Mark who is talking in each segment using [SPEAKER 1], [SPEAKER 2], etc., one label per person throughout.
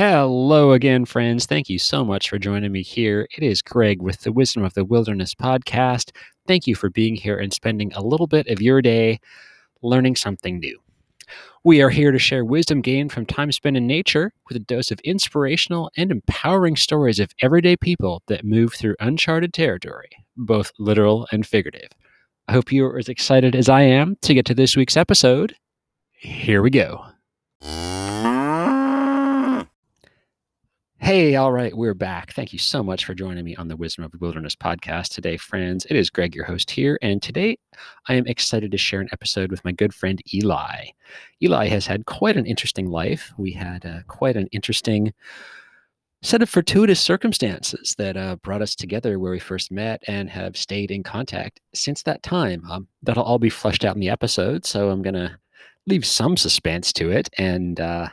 [SPEAKER 1] Hello again, friends. Thank you so much for joining me here. It is Greg with the Wisdom of the Wilderness podcast. Thank you for being here and spending a little bit of your day learning something new. We are here to share wisdom gained from time spent in nature with a dose of inspirational and empowering stories of everyday people that move through uncharted territory, both literal and figurative. I hope you are as excited as I am to get to this week's episode. Here we go. Hey, all right, we're back. Thank you so much for joining me on the Wisdom of the Wilderness podcast today, friends. It is Greg, your host here, and today I am excited to share an episode with my good friend Eli. Eli has had quite an interesting life. We had uh, quite an interesting set of fortuitous circumstances that uh, brought us together where we first met and have stayed in contact since that time. Um, that'll all be fleshed out in the episode, so I'm going to leave some suspense to it and uh,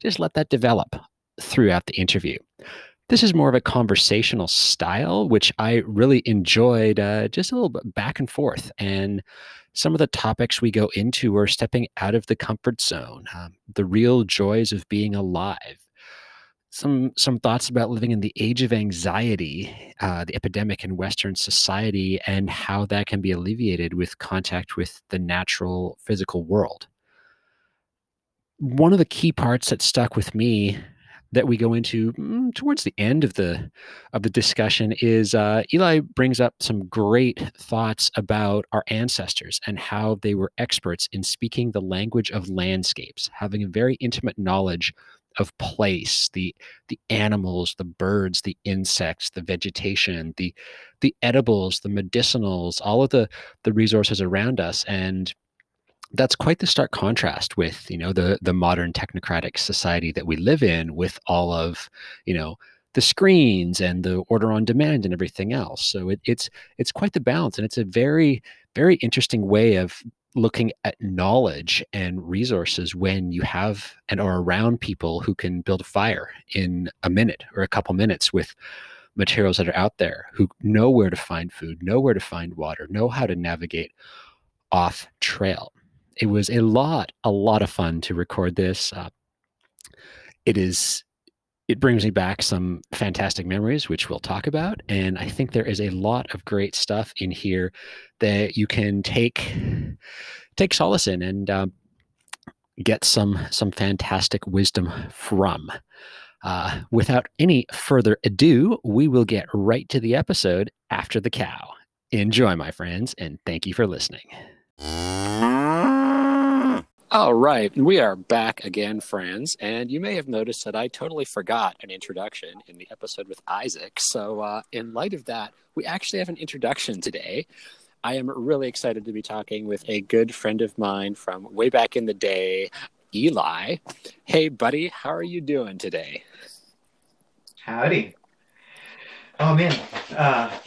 [SPEAKER 1] just let that develop throughout the interview. This is more of a conversational style, which I really enjoyed uh, just a little bit back and forth. And some of the topics we go into are stepping out of the comfort zone, um, the real joys of being alive, some some thoughts about living in the age of anxiety, uh, the epidemic in Western society, and how that can be alleviated with contact with the natural physical world. One of the key parts that stuck with me that we go into mm, towards the end of the of the discussion is uh, Eli brings up some great thoughts about our ancestors and how they were experts in speaking the language of landscapes, having a very intimate knowledge of place, the the animals, the birds, the insects, the vegetation, the the edibles, the medicinals, all of the the resources around us, and that's quite the stark contrast with you know the the modern technocratic society that we live in with all of you know the screens and the order on demand and everything else. So it, it's it's quite the balance and it's a very very interesting way of looking at knowledge and resources when you have and are around people who can build a fire in a minute or a couple minutes with materials that are out there who know where to find food know where to find water know how to navigate off trail it was a lot, a lot of fun to record this. Uh, it is, it brings me back some fantastic memories, which we'll talk about. And I think there is a lot of great stuff in here that you can take take solace in and uh, get some some fantastic wisdom from. Uh, without any further ado, we will get right to the episode after the cow. Enjoy, my friends, and thank you for listening. All right, we are back again, friends. And you may have noticed that I totally forgot an introduction in the episode with Isaac. So, uh, in light of that, we actually have an introduction today. I am really excited to be talking with a good friend of mine from way back in the day, Eli. Hey, buddy, how are you doing today?
[SPEAKER 2] Howdy. Oh, man. Uh,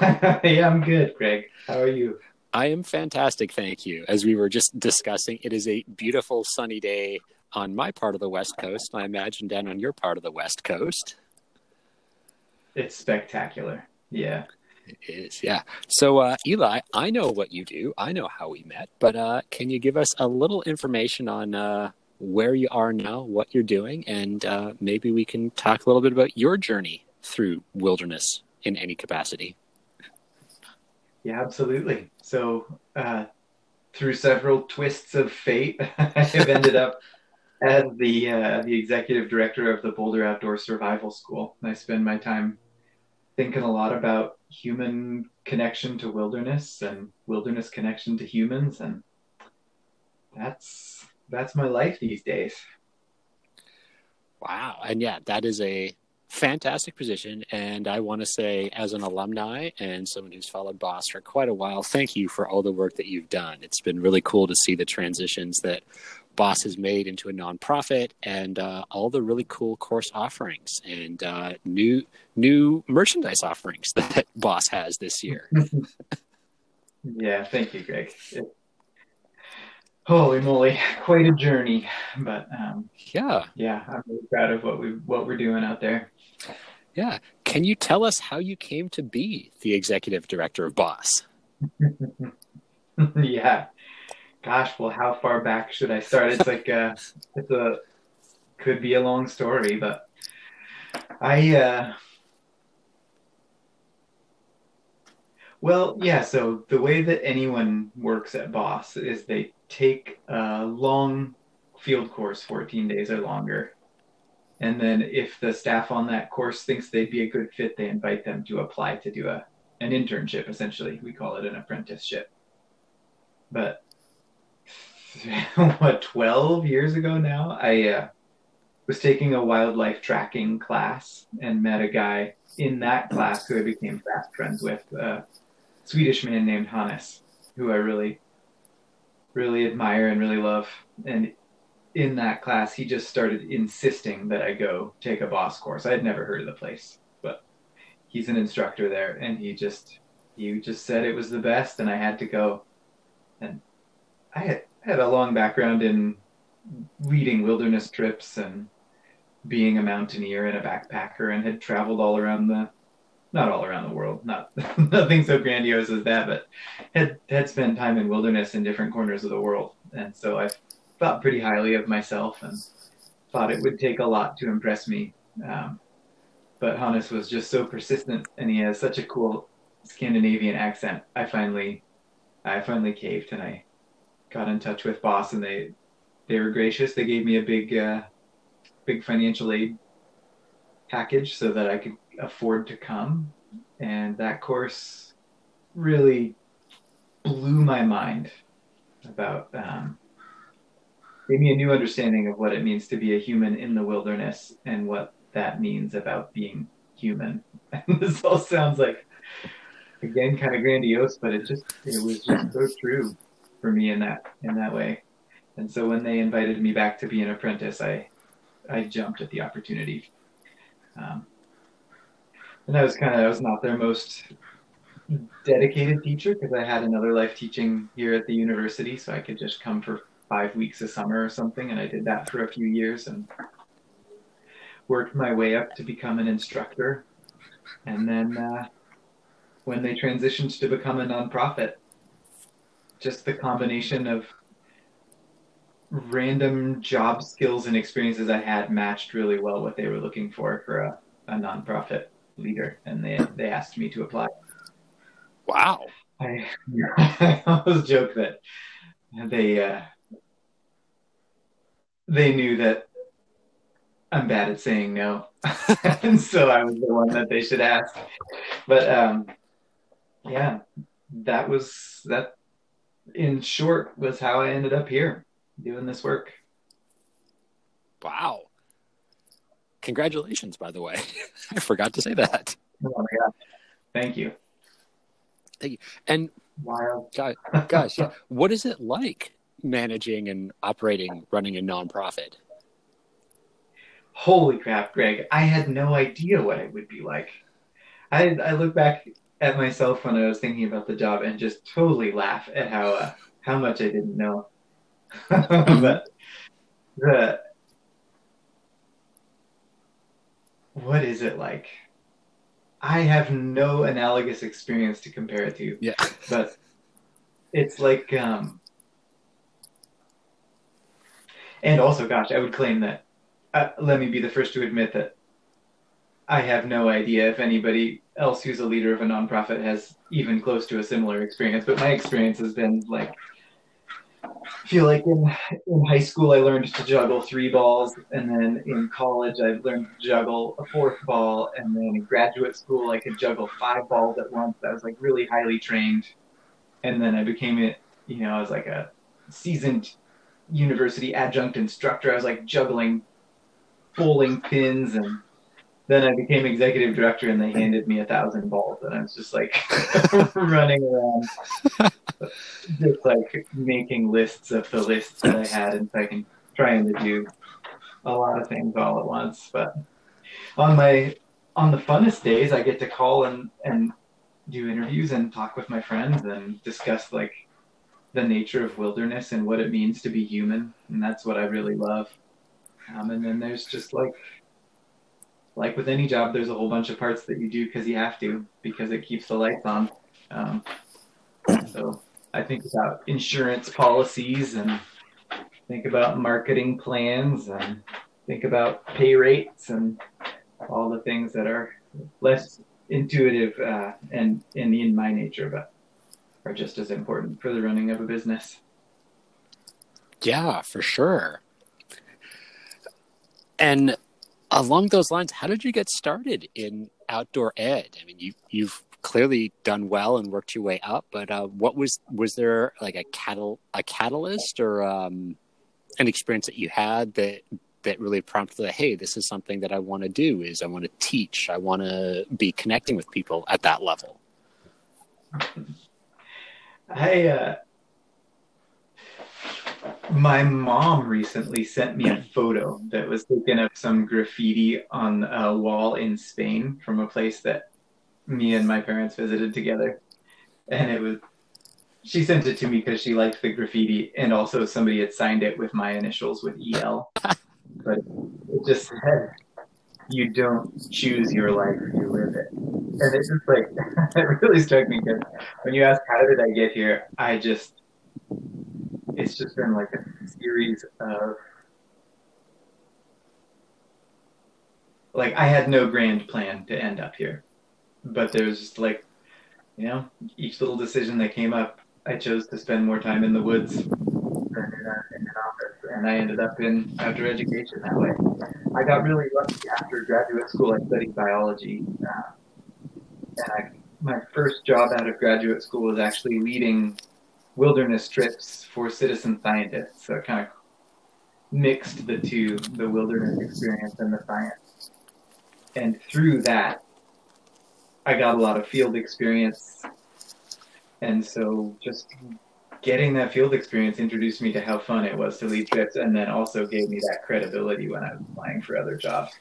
[SPEAKER 2] yeah, I'm good, Greg. How are you?
[SPEAKER 1] I am fantastic, thank you. As we were just discussing, it is a beautiful sunny day on my part of the West Coast. I imagine down on your part of the West Coast.
[SPEAKER 2] It's spectacular. Yeah.
[SPEAKER 1] It is, yeah. So, uh, Eli, I know what you do. I know how we met, but uh, can you give us a little information on uh, where you are now, what you're doing, and uh, maybe we can talk a little bit about your journey through wilderness in any capacity?
[SPEAKER 2] Yeah, absolutely. So, uh, through several twists of fate, I have ended up as the uh, the executive director of the Boulder Outdoor Survival School. I spend my time thinking a lot about human connection to wilderness and wilderness connection to humans, and that's that's my life these days.
[SPEAKER 1] Wow, and yeah, that is a fantastic position. And I want to say, as an alumni and someone who's followed Boss for quite a while, thank you for all the work that you've done. It's been really cool to see the transitions that Boss has made into a nonprofit and uh, all the really cool course offerings and uh, new new merchandise offerings that Boss has this year.
[SPEAKER 2] yeah, thank you, Greg. It, holy moly, quite a journey. But um,
[SPEAKER 1] yeah,
[SPEAKER 2] yeah, I'm really proud of what we what we're doing out there.
[SPEAKER 1] Yeah. Can you tell us how you came to be the executive director of Boss?
[SPEAKER 2] yeah. Gosh, well, how far back should I start? It's like uh, it's a could be a long story, but I uh, well, yeah. So the way that anyone works at Boss is they take a long field course, 14 days or longer, and then if the staff on that course thinks they'd be a good fit, they invite them to apply to do a an internship. Essentially, we call it an apprenticeship. But what 12 years ago now, I uh, was taking a wildlife tracking class and met a guy in that class who I became fast friends with, a Swedish man named Hannes, who I really, really admire and really love. And in that class, he just started insisting that I go take a boss course. I had never heard of the place, but he's an instructor there, and he just he just said it was the best, and I had to go. And I had, had a long background in leading wilderness trips and being a mountaineer and a backpacker and had traveled all around the not all around the world, not nothing so grandiose as that, but had had spent time in wilderness in different corners of the world. And so I thought pretty highly of myself and thought it would take a lot to impress me. Um, but Hannes was just so persistent and he has such a cool Scandinavian accent. I finally I finally caved and I got in touch with Boss and they they were gracious. They gave me a big uh, big financial aid package so that I could afford to come. And that course really blew my mind about, um, gave me a new understanding of what it means to be a human in the wilderness and what that means about being human. And this all sounds like, again, kind of grandiose, but it just, it was just so true for me in that, in that way. And so when they invited me back to be an apprentice, I, I jumped at the opportunity. Um, and I was kind of I was not their most dedicated teacher because I had another life teaching here at the university, so I could just come for five weeks a summer or something, and I did that for a few years and worked my way up to become an instructor. And then uh, when they transitioned to become a nonprofit, just the combination of random job skills and experiences I had matched really well what they were looking for for a, a nonprofit leader, and they they asked me to apply.
[SPEAKER 1] Wow!
[SPEAKER 2] I, I always joke that they uh, they knew that I'm bad at saying no, and so I was the one that they should ask. But um, yeah, that was that. In short, was how I ended up here doing this work.
[SPEAKER 1] Wow. Congratulations, by the way. I forgot to say that.
[SPEAKER 2] Oh my God. Thank you.
[SPEAKER 1] Thank you. And. Gosh, gosh yeah. what is it like managing and operating, running a nonprofit?
[SPEAKER 2] Holy crap, Greg. I had no idea what it would be like. I, I look back at myself when I was thinking about the job and just totally laugh at how uh, how much I didn't know. but the what is it like? I have no analogous experience to compare it to.
[SPEAKER 1] Yeah.
[SPEAKER 2] but it's like um and also gosh, I would claim that uh, let me be the first to admit that I have no idea if anybody else who's a leader of a nonprofit has even close to a similar experience, but my experience has been like I feel like in in high school I learned to juggle three balls, and then in college I learned to juggle a fourth ball, and then in graduate school I could juggle five balls at once. I was like really highly trained, and then I became it. You know, I was like a seasoned university adjunct instructor. I was like juggling bowling pins and then I became executive director and they handed me a thousand balls and I was just like running around just like making lists of the lists that I had and trying to do a lot of things all at once. But on my on the funnest days I get to call and, and do interviews and talk with my friends and discuss like the nature of wilderness and what it means to be human and that's what I really love. Um, and then there's just like like with any job, there's a whole bunch of parts that you do because you have to, because it keeps the lights on. Um, so I think about insurance policies and think about marketing plans and think about pay rates and all the things that are less intuitive uh, and, and in my nature, but are just as important for the running of a business.
[SPEAKER 1] Yeah, for sure. And along those lines, how did you get started in outdoor ed? I mean, you you've clearly done well and worked your way up, but uh, what was was there like a catal a catalyst or um, an experience that you had that that really prompted that hey this is something that i want to do is i want to teach i want to be connecting with people at that level
[SPEAKER 2] i uh, my mom recently sent me a photo that was taken of some graffiti on a wall in spain from a place that me and my parents visited together and it was she sent it to me because she liked the graffiti and also somebody had signed it with my initials with el but it just said you don't choose your life, you live it. And it's just like it really struck me because when you ask how did I get here, I just it's just been like a series of like I had no grand plan to end up here. But there's just like you know, each little decision that came up, I chose to spend more time in the woods than in, a, in an office, and I ended up in outdoor education that way. I got really lucky after graduate school. I studied biology, uh, I, my first job out of graduate school was actually leading wilderness trips for citizen scientists. So it kind of mixed the two, the wilderness experience and the science. And through that, I got a lot of field experience. And so just getting that field experience introduced me to how fun it was to lead trips and then also gave me that credibility when I was applying for other jobs.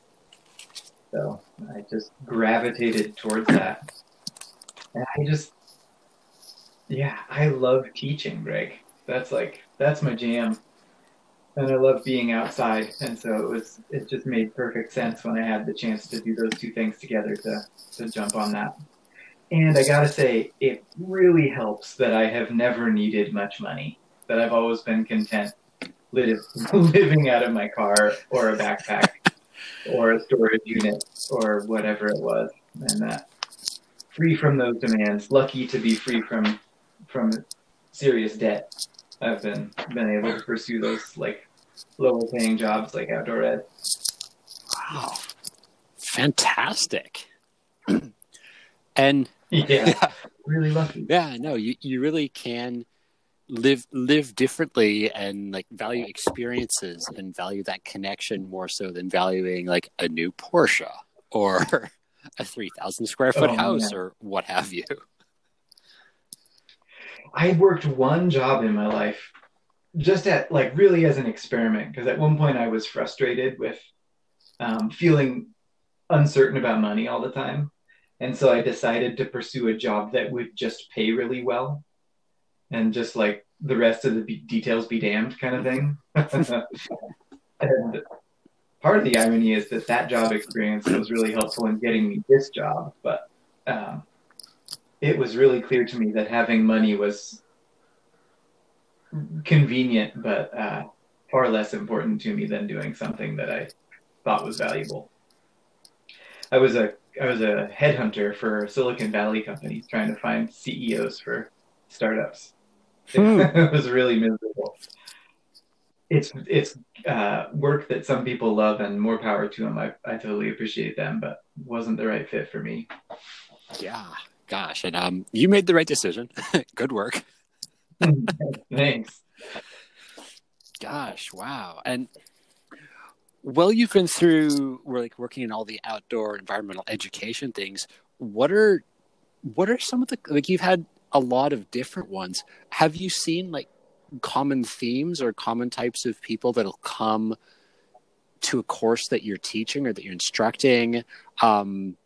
[SPEAKER 2] So I just gravitated towards that. And I just, yeah, I love teaching, Greg. That's like, that's my jam. And I love being outside. And so it was, it just made perfect sense when I had the chance to do those two things together to, to jump on that. And I gotta say, it really helps that I have never needed much money. That I've always been content living out of my car or a backpack or a storage unit or whatever it was, and that free from those demands. Lucky to be free from from serious debt. I've been been able to pursue those like lower paying jobs like outdoor ed.
[SPEAKER 1] Wow, fantastic! and
[SPEAKER 2] yeah, yeah. really lucky.
[SPEAKER 1] Yeah, no, you, you really can live live differently and like value experiences and value that connection more so than valuing like a new Porsche or a 3000 square foot oh, house yeah. or what have you.
[SPEAKER 2] I worked one job in my life just at like really as an experiment because at one point I was frustrated with um, feeling uncertain about money all the time and so I decided to pursue a job that would just pay really well and just like the rest of the be- details be damned kind of thing. and part of the irony is that that job experience was really helpful in getting me this job, but um, it was really clear to me that having money was convenient, but uh, far less important to me than doing something that I thought was valuable. I was a I was a headhunter for Silicon Valley companies trying to find CEOs for startups. Hmm. it was really miserable. It's it's uh, work that some people love, and more power to them. I I totally appreciate them, but wasn't the right fit for me.
[SPEAKER 1] Yeah, gosh, and um, you made the right decision. Good work.
[SPEAKER 2] Thanks.
[SPEAKER 1] Gosh, wow, and well you've been through like working in all the outdoor environmental education things what are what are some of the like you've had a lot of different ones. Have you seen like common themes or common types of people that'll come to a course that you're teaching or that you're instructing? Um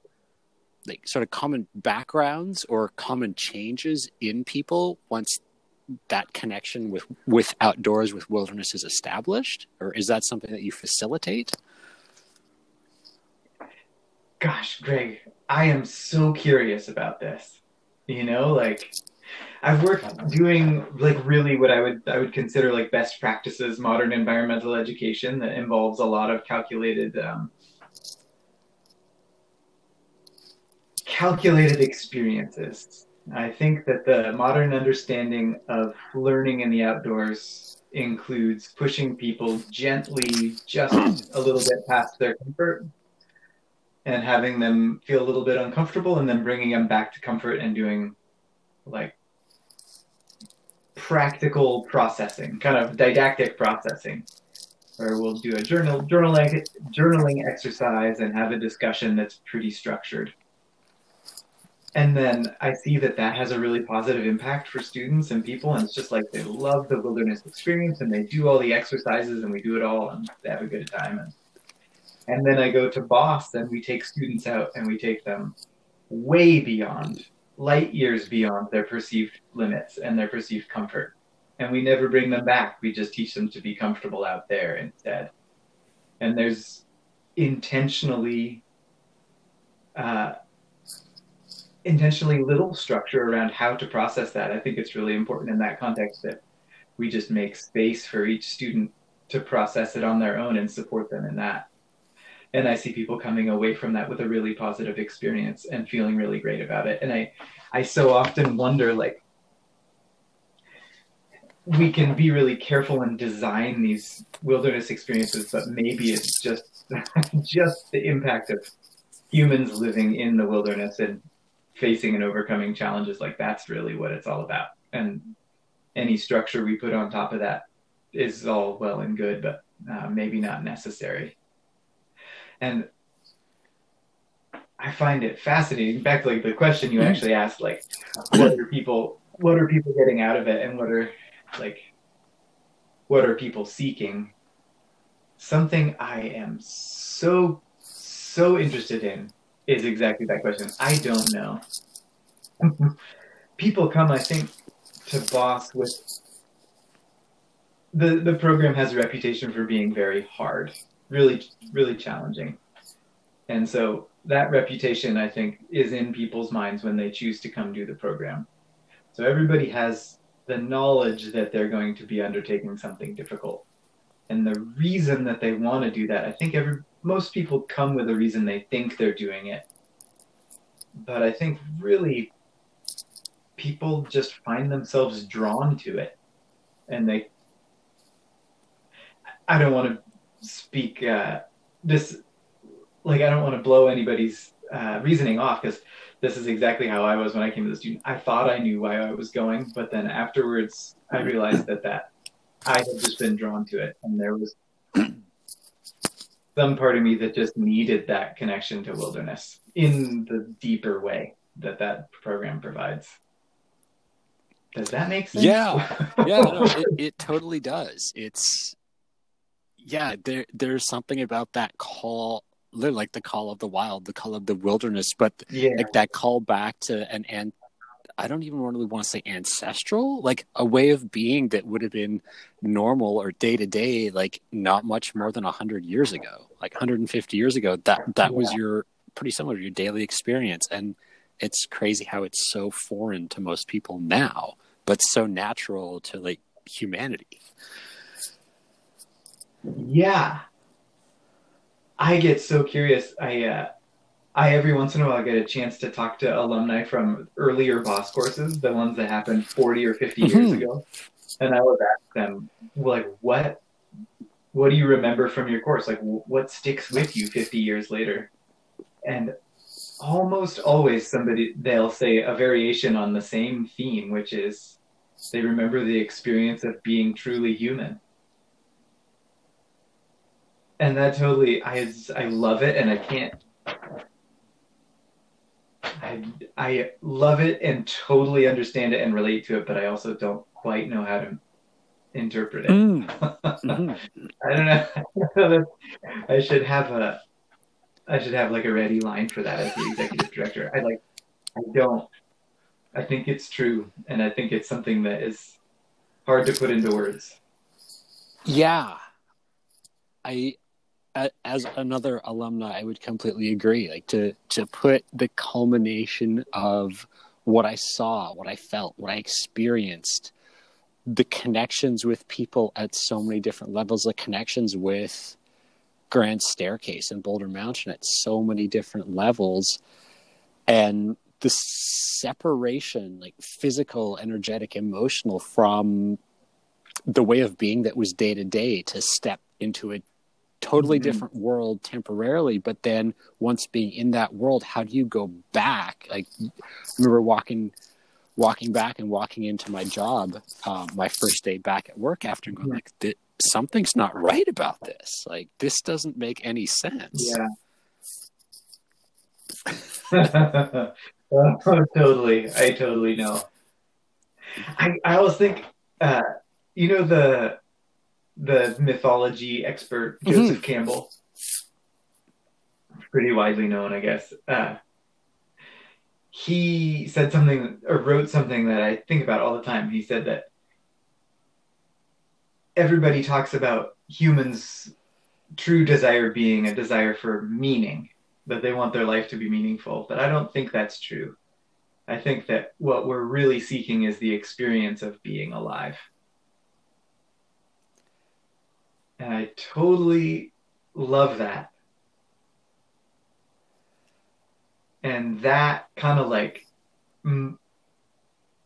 [SPEAKER 1] like sort of common backgrounds or common changes in people once that connection with with outdoors with wilderness is established? Or is that something that you facilitate?
[SPEAKER 2] Gosh greg i am so curious about this you know like I've worked doing like really what I would I would consider like best practices modern environmental education that involves a lot of calculated um, calculated experiences. I think that the modern understanding of learning in the outdoors includes pushing people gently just a little bit past their comfort and having them feel a little bit uncomfortable and then bringing them back to comfort and doing like practical processing, kind of didactic processing, where we'll do a journal journaling journaling exercise and have a discussion that's pretty structured. And then I see that that has a really positive impact for students and people, and it's just like they love the wilderness experience and they do all the exercises and we do it all and they have a good time. And, and then I go to Boss and we take students out and we take them way beyond light years beyond their perceived limits and their perceived comfort. And we never bring them back. We just teach them to be comfortable out there instead. And there's intentionally uh, intentionally little structure around how to process that. I think it's really important in that context that we just make space for each student to process it on their own and support them in that. And I see people coming away from that with a really positive experience and feeling really great about it. And I, I so often wonder, like, we can be really careful and design these wilderness experiences, but maybe it's just, just the impact of humans living in the wilderness and facing and overcoming challenges. Like that's really what it's all about. And any structure we put on top of that is all well and good, but uh, maybe not necessary. And I find it fascinating. Back to like the question you mm-hmm. actually asked, like, what are people, what are people getting out of it, and what are, like, what are people seeking? Something I am so so interested in is exactly that question. I don't know. people come, I think, to Boss with the the program has a reputation for being very hard really, really challenging. And so that reputation, I think, is in people's minds when they choose to come do the program. So everybody has the knowledge that they're going to be undertaking something difficult. And the reason that they want to do that, I think every most people come with a reason they think they're doing it. But I think really people just find themselves drawn to it. And they I don't want to speak uh, this like I don't want to blow anybody's uh, reasoning off because this is exactly how I was when I came to the student. I thought I knew why I was going, but then afterwards I realized that that I had just been drawn to it, and there was some part of me that just needed that connection to wilderness in the deeper way that that program provides. Does that make sense?
[SPEAKER 1] Yeah, yeah, no, it, it totally does. It's yeah, there there's something about that call, like the call of the wild, the call of the wilderness, but yeah. like that call back to an and I don't even really want to say ancestral, like a way of being that would have been normal or day to day, like not much more than hundred years ago, like 150 years ago. That that yeah. was your pretty similar to your daily experience, and it's crazy how it's so foreign to most people now, but so natural to like humanity.
[SPEAKER 2] Yeah. I get so curious. I uh, I every once in a while get a chance to talk to alumni from earlier boss courses, the ones that happened 40 or 50 mm-hmm. years ago. And I would ask them like what what do you remember from your course? Like what sticks with you 50 years later? And almost always somebody they'll say a variation on the same theme, which is they remember the experience of being truly human and that totally I I love it and I can't I I love it and totally understand it and relate to it, but I also don't quite know how to interpret it. Mm. mm-hmm. I don't know. I should have a I should have like a ready line for that as the executive director. I like I don't I think it's true and I think it's something that is hard to put into words.
[SPEAKER 1] Yeah. I as another alumna, I would completely agree. Like to to put the culmination of what I saw, what I felt, what I experienced, the connections with people at so many different levels, the connections with Grand Staircase and Boulder Mountain at so many different levels. And the separation, like physical, energetic, emotional, from the way of being that was day to day to step into a totally mm-hmm. different world temporarily but then once being in that world how do you go back? Like i remember walking walking back and walking into my job um, my first day back at work after going like something's not right about this. Like this doesn't make any sense.
[SPEAKER 2] Yeah. Oh, totally. I totally know. I i always think uh you know the the mythology expert mm-hmm. Joseph mm-hmm. Campbell, pretty widely known, I guess. Uh, he said something or wrote something that I think about all the time. He said that everybody talks about humans' true desire being a desire for meaning, that they want their life to be meaningful. But I don't think that's true. I think that what we're really seeking is the experience of being alive. And I totally love that. And that kind of like m-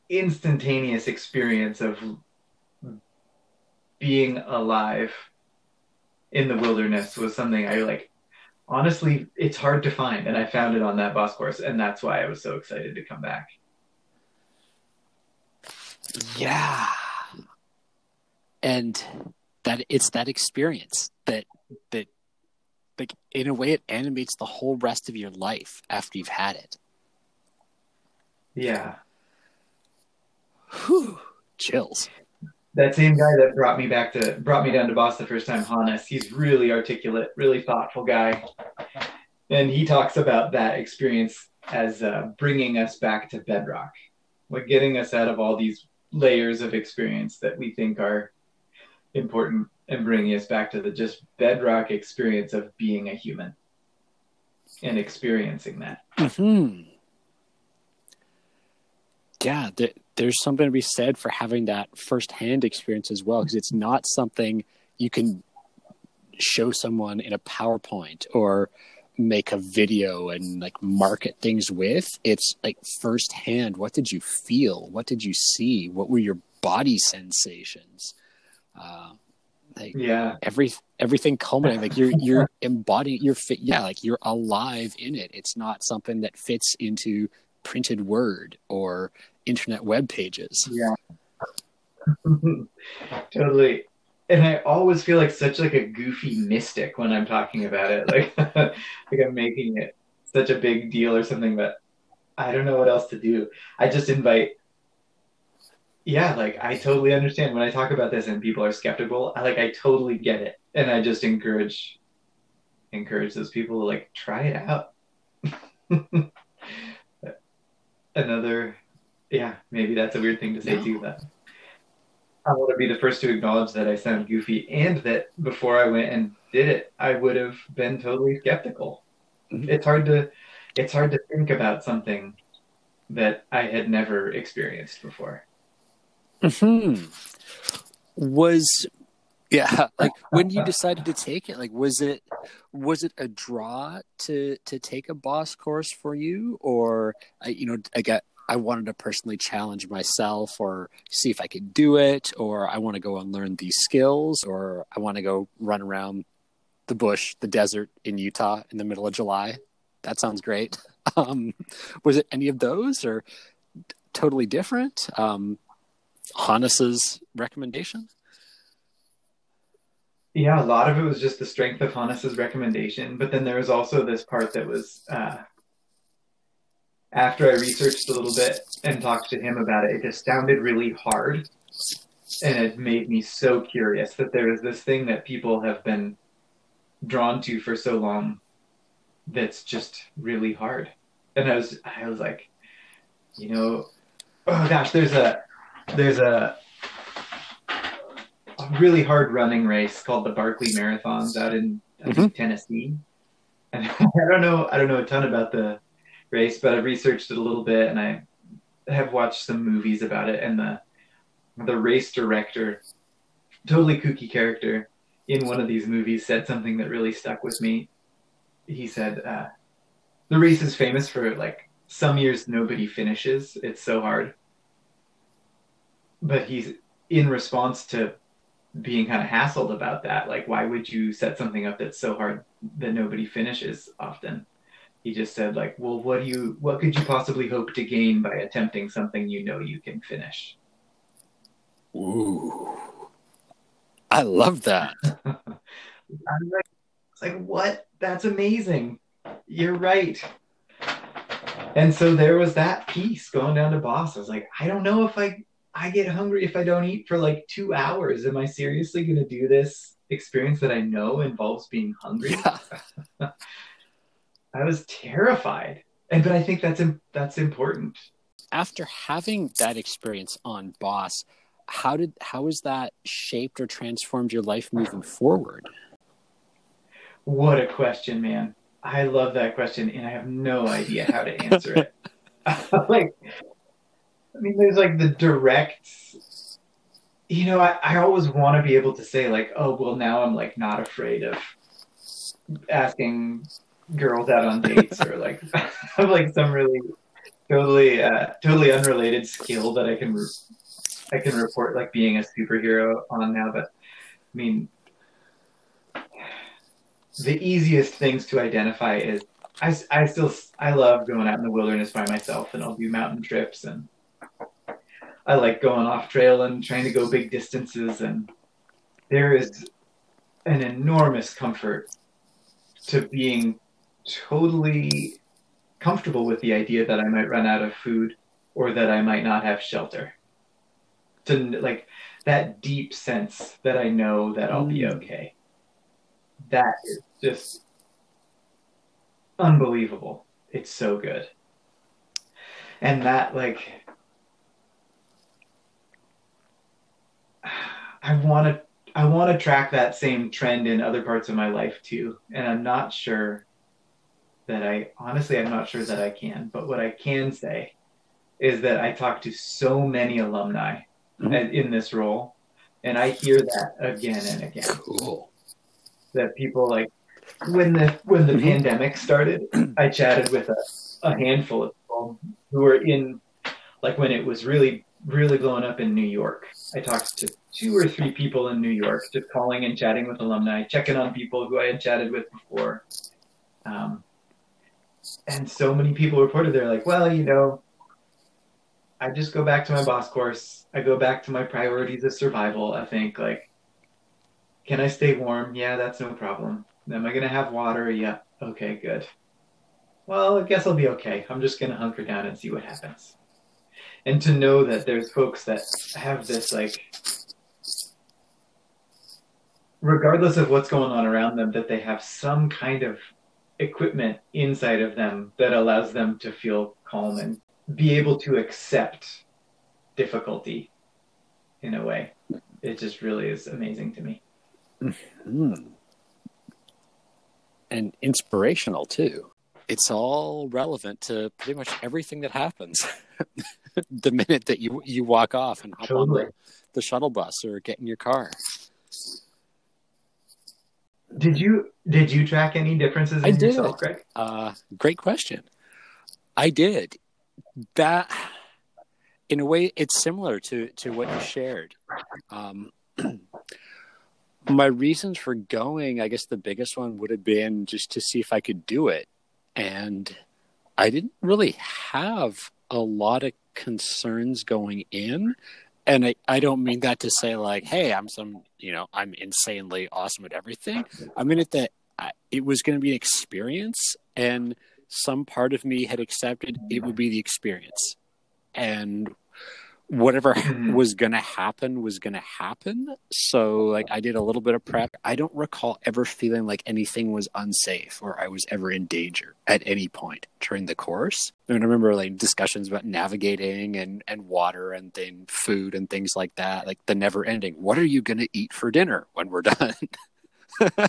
[SPEAKER 2] instantaneous experience of being alive in the wilderness was something I like honestly it's hard to find and I found it on that boss course and that's why I was so excited to come back.
[SPEAKER 1] Yeah. And that it's that experience that that like in a way it animates the whole rest of your life after you've had it.
[SPEAKER 2] Yeah.
[SPEAKER 1] Whew, chills.
[SPEAKER 2] That same guy that brought me back to brought me down to boss the first time hannes he's really articulate really thoughtful guy. And he talks about that experience as uh, bringing us back to bedrock. Like getting us out of all these layers of experience that we think are important and bringing us back to the just bedrock experience of being a human and experiencing that.
[SPEAKER 1] Mm-hmm. Yeah, th- there's something to be said for having that firsthand experience as well, because it's not something you can show someone in a PowerPoint or make a video and like market things with. It's like firsthand. What did you feel? What did you see? What were your body sensations? Uh, like
[SPEAKER 2] yeah,
[SPEAKER 1] every everything culminating like you're you're embodying you're fit yeah like you're alive in it. It's not something that fits into printed word or internet web pages.
[SPEAKER 2] Yeah, totally. And I always feel like such like a goofy mystic when I'm talking about it, like like I'm making it such a big deal or something. But I don't know what else to do. I just invite yeah, like I totally understand when I talk about this and people are skeptical. I like I totally get it, and I just encourage encourage those people to like try it out. Another, yeah, maybe that's a weird thing to say no. too. But I want to be the first to acknowledge that I sound goofy, and that before I went and did it, I would have been totally skeptical. Mm-hmm. It's hard to it's hard to think about something that I had never experienced before.
[SPEAKER 1] Hmm. Was yeah, like when you decided to take it, like was it was it a draw to to take a boss course for you, or you know, I got I wanted to personally challenge myself or see if I could do it, or I want to go and learn these skills, or I want to go run around the bush, the desert in Utah in the middle of July. That sounds great. Um, was it any of those or totally different? Um, Hannes's recommendation?
[SPEAKER 2] Yeah, a lot of it was just the strength of Hannes's recommendation, but then there was also this part that was uh, after I researched a little bit and talked to him about it, it just sounded really hard, and it made me so curious that there is this thing that people have been drawn to for so long that's just really hard, and I was I was like, you know, oh gosh, there's a there's a, a really hard running race called the Barkley Marathons out in mm-hmm. Tennessee. And I don't know I don't know a ton about the race, but I've researched it a little bit and I have watched some movies about it, and the the race director, totally kooky character, in one of these movies said something that really stuck with me. He said, uh, "The race is famous for like some years nobody finishes. It's so hard." But he's in response to being kind of hassled about that. Like, why would you set something up that's so hard that nobody finishes often? He just said, like, well, what do you, what could you possibly hope to gain by attempting something you know you can finish?
[SPEAKER 1] Ooh, I love that.
[SPEAKER 2] I like, it's like, what? That's amazing. You're right. And so there was that piece going down to boss. I was like, I don't know if I I get hungry if I don't eat for like two hours. Am I seriously going to do this experience that I know involves being hungry? Yeah. I was terrified, and but I think that's that's important.
[SPEAKER 1] After having that experience on Boss, how did how has that shaped or transformed your life moving forward?
[SPEAKER 2] What a question, man! I love that question, and I have no idea how to answer it. like I mean, there's like the direct, you know, I, I always want to be able to say, like, oh, well, now I'm like not afraid of asking girls out on dates or like, have like some really totally, uh, totally unrelated skill that I can, I can report like being a superhero on now. But I mean, the easiest things to identify is I, I still I love going out in the wilderness by myself and I'll do mountain trips and I like going off trail and trying to go big distances, and there is an enormous comfort to being totally comfortable with the idea that I might run out of food or that I might not have shelter. To like that deep sense that I know that I'll be mm. okay. That is just unbelievable. It's so good. And that like I want to I want to track that same trend in other parts of my life too, and I'm not sure that I honestly I'm not sure that I can. But what I can say is that I talk to so many alumni mm-hmm. in this role, and I hear that again and again.
[SPEAKER 1] Cool.
[SPEAKER 2] That people like when the when the mm-hmm. pandemic started, I chatted with a, a handful of people who were in like when it was really really blowing up in New York. I talked to two or three people in New York, just calling and chatting with alumni, checking on people who I had chatted with before. Um, and so many people reported they're like, well, you know, I just go back to my boss course. I go back to my priorities of survival. I think like, can I stay warm? Yeah, that's no problem. Am I gonna have water? Yeah. Okay, good. Well, I guess I'll be okay. I'm just gonna hunker down and see what happens. And to know that there's folks that have this like regardless of what's going on around them, that they have some kind of equipment inside of them that allows them to feel calm and be able to accept difficulty in a way. It just really is amazing to me.
[SPEAKER 1] Mm-hmm. And inspirational too. It's all relevant to pretty much everything that happens the minute that you you walk off and hop totally. on the, the shuttle bus or get in your car.
[SPEAKER 2] Did you did you track any differences in I did. yourself, Greg?
[SPEAKER 1] Uh, great question. I did. That, in a way, it's similar to to what you shared. Um, my reasons for going, I guess, the biggest one would have been just to see if I could do it, and I didn't really have a lot of concerns going in. And I, I don't mean that to say like hey i'm some you know i'm insanely awesome at everything. I mean it that I, it was going to be an experience and some part of me had accepted it would be the experience. And whatever mm-hmm. was going to happen was going to happen. So, like, I did a little bit of prep. I don't recall ever feeling like anything was unsafe or I was ever in danger at any point during the course. And I remember like discussions about navigating and, and water and then food and things like that, like the never ending. What are you going to eat for dinner when we're done?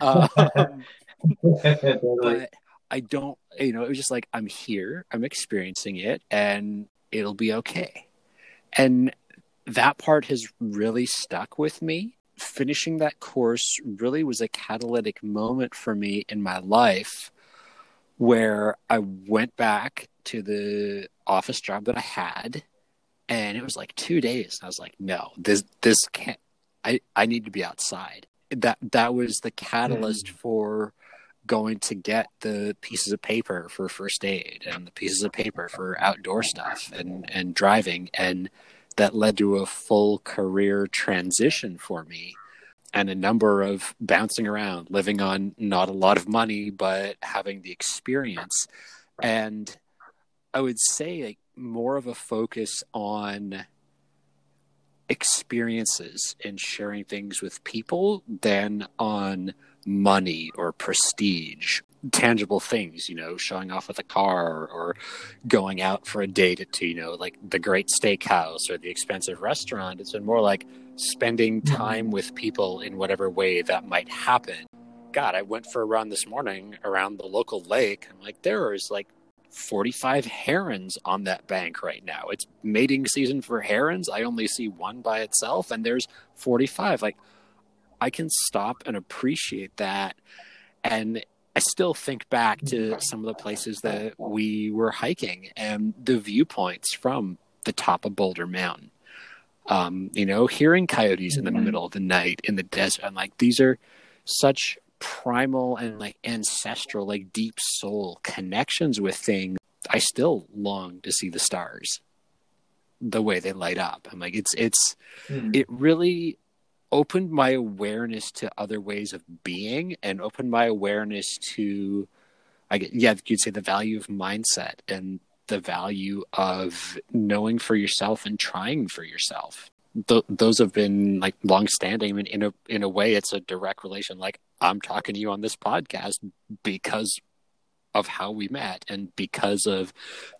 [SPEAKER 1] um, but I don't, you know, it was just like, I'm here, I'm experiencing it. And it'll be okay. And that part has really stuck with me. Finishing that course really was a catalytic moment for me in my life where I went back to the office job that I had and it was like 2 days. I was like, "No, this this can't I I need to be outside." That that was the catalyst mm. for going to get the pieces of paper for first aid and the pieces of paper for outdoor stuff and and driving. And that led to a full career transition for me and a number of bouncing around living on not a lot of money but having the experience. And i would say like more of a focus on experiences and sharing things with people than on money or prestige tangible things you know showing off with a car or going out for a date to you know like the great steakhouse or the expensive restaurant it's been more like spending mm-hmm. time with people in whatever way that might happen god i went for a run this morning around the local lake i'm like there is like 45 herons on that bank right now. It's mating season for herons. I only see one by itself, and there's 45. Like, I can stop and appreciate that. And I still think back to some of the places that we were hiking and the viewpoints from the top of Boulder Mountain. Um, you know, hearing coyotes in the mm-hmm. middle of the night in the desert. I'm like, these are such primal and like ancestral, like deep soul connections with things, I still long to see the stars the way they light up. I'm like, it's, it's, mm. it really opened my awareness to other ways of being and opened my awareness to, I get, yeah, you'd say the value of mindset and the value of knowing for yourself and trying for yourself th- those have been like long-standing. I mean, in a in a way, it's a direct relation. Like I'm talking to you on this podcast because of how we met and because of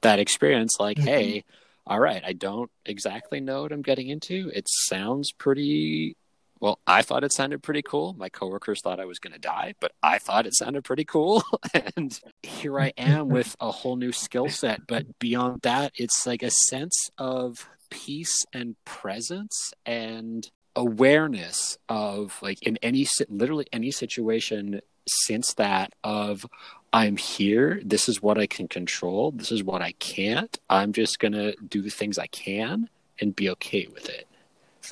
[SPEAKER 1] that experience. Like, mm-hmm. hey, all right, I don't exactly know what I'm getting into. It sounds pretty. Well, I thought it sounded pretty cool. My coworkers thought I was going to die, but I thought it sounded pretty cool. and here I am with a whole new skill set. But beyond that, it's like a sense of peace and presence and awareness of like in any literally any situation since that of i'm here this is what i can control this is what i can't i'm just going to do the things i can and be okay with it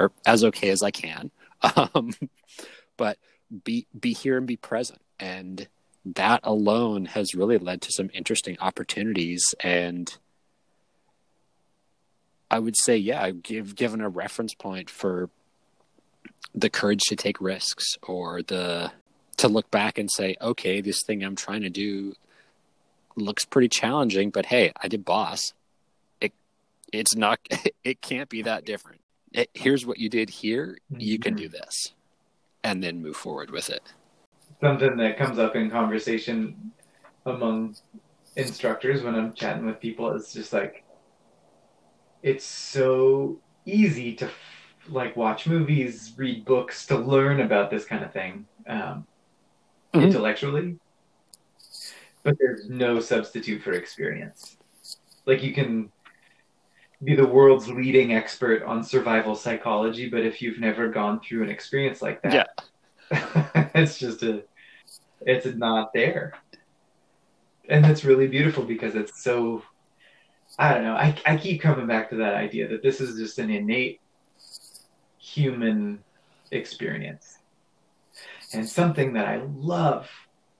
[SPEAKER 1] or as okay as i can um, but be be here and be present and that alone has really led to some interesting opportunities and I would say, yeah, give given a reference point for the courage to take risks or the to look back and say, okay, this thing I'm trying to do looks pretty challenging, but hey, I did boss. It it's not it can't be that different. It, here's what you did here, you can do this. And then move forward with it.
[SPEAKER 2] Something that comes up in conversation among instructors when I'm chatting with people is just like it's so easy to like watch movies, read books, to learn about this kind of thing um, mm-hmm. intellectually. But there's no substitute for experience. Like you can be the world's leading expert on survival psychology, but if you've never gone through an experience like that, yeah. it's just a, it's not there. And that's really beautiful because it's so I don't know. I, I keep coming back to that idea that this is just an innate human experience. And something that I love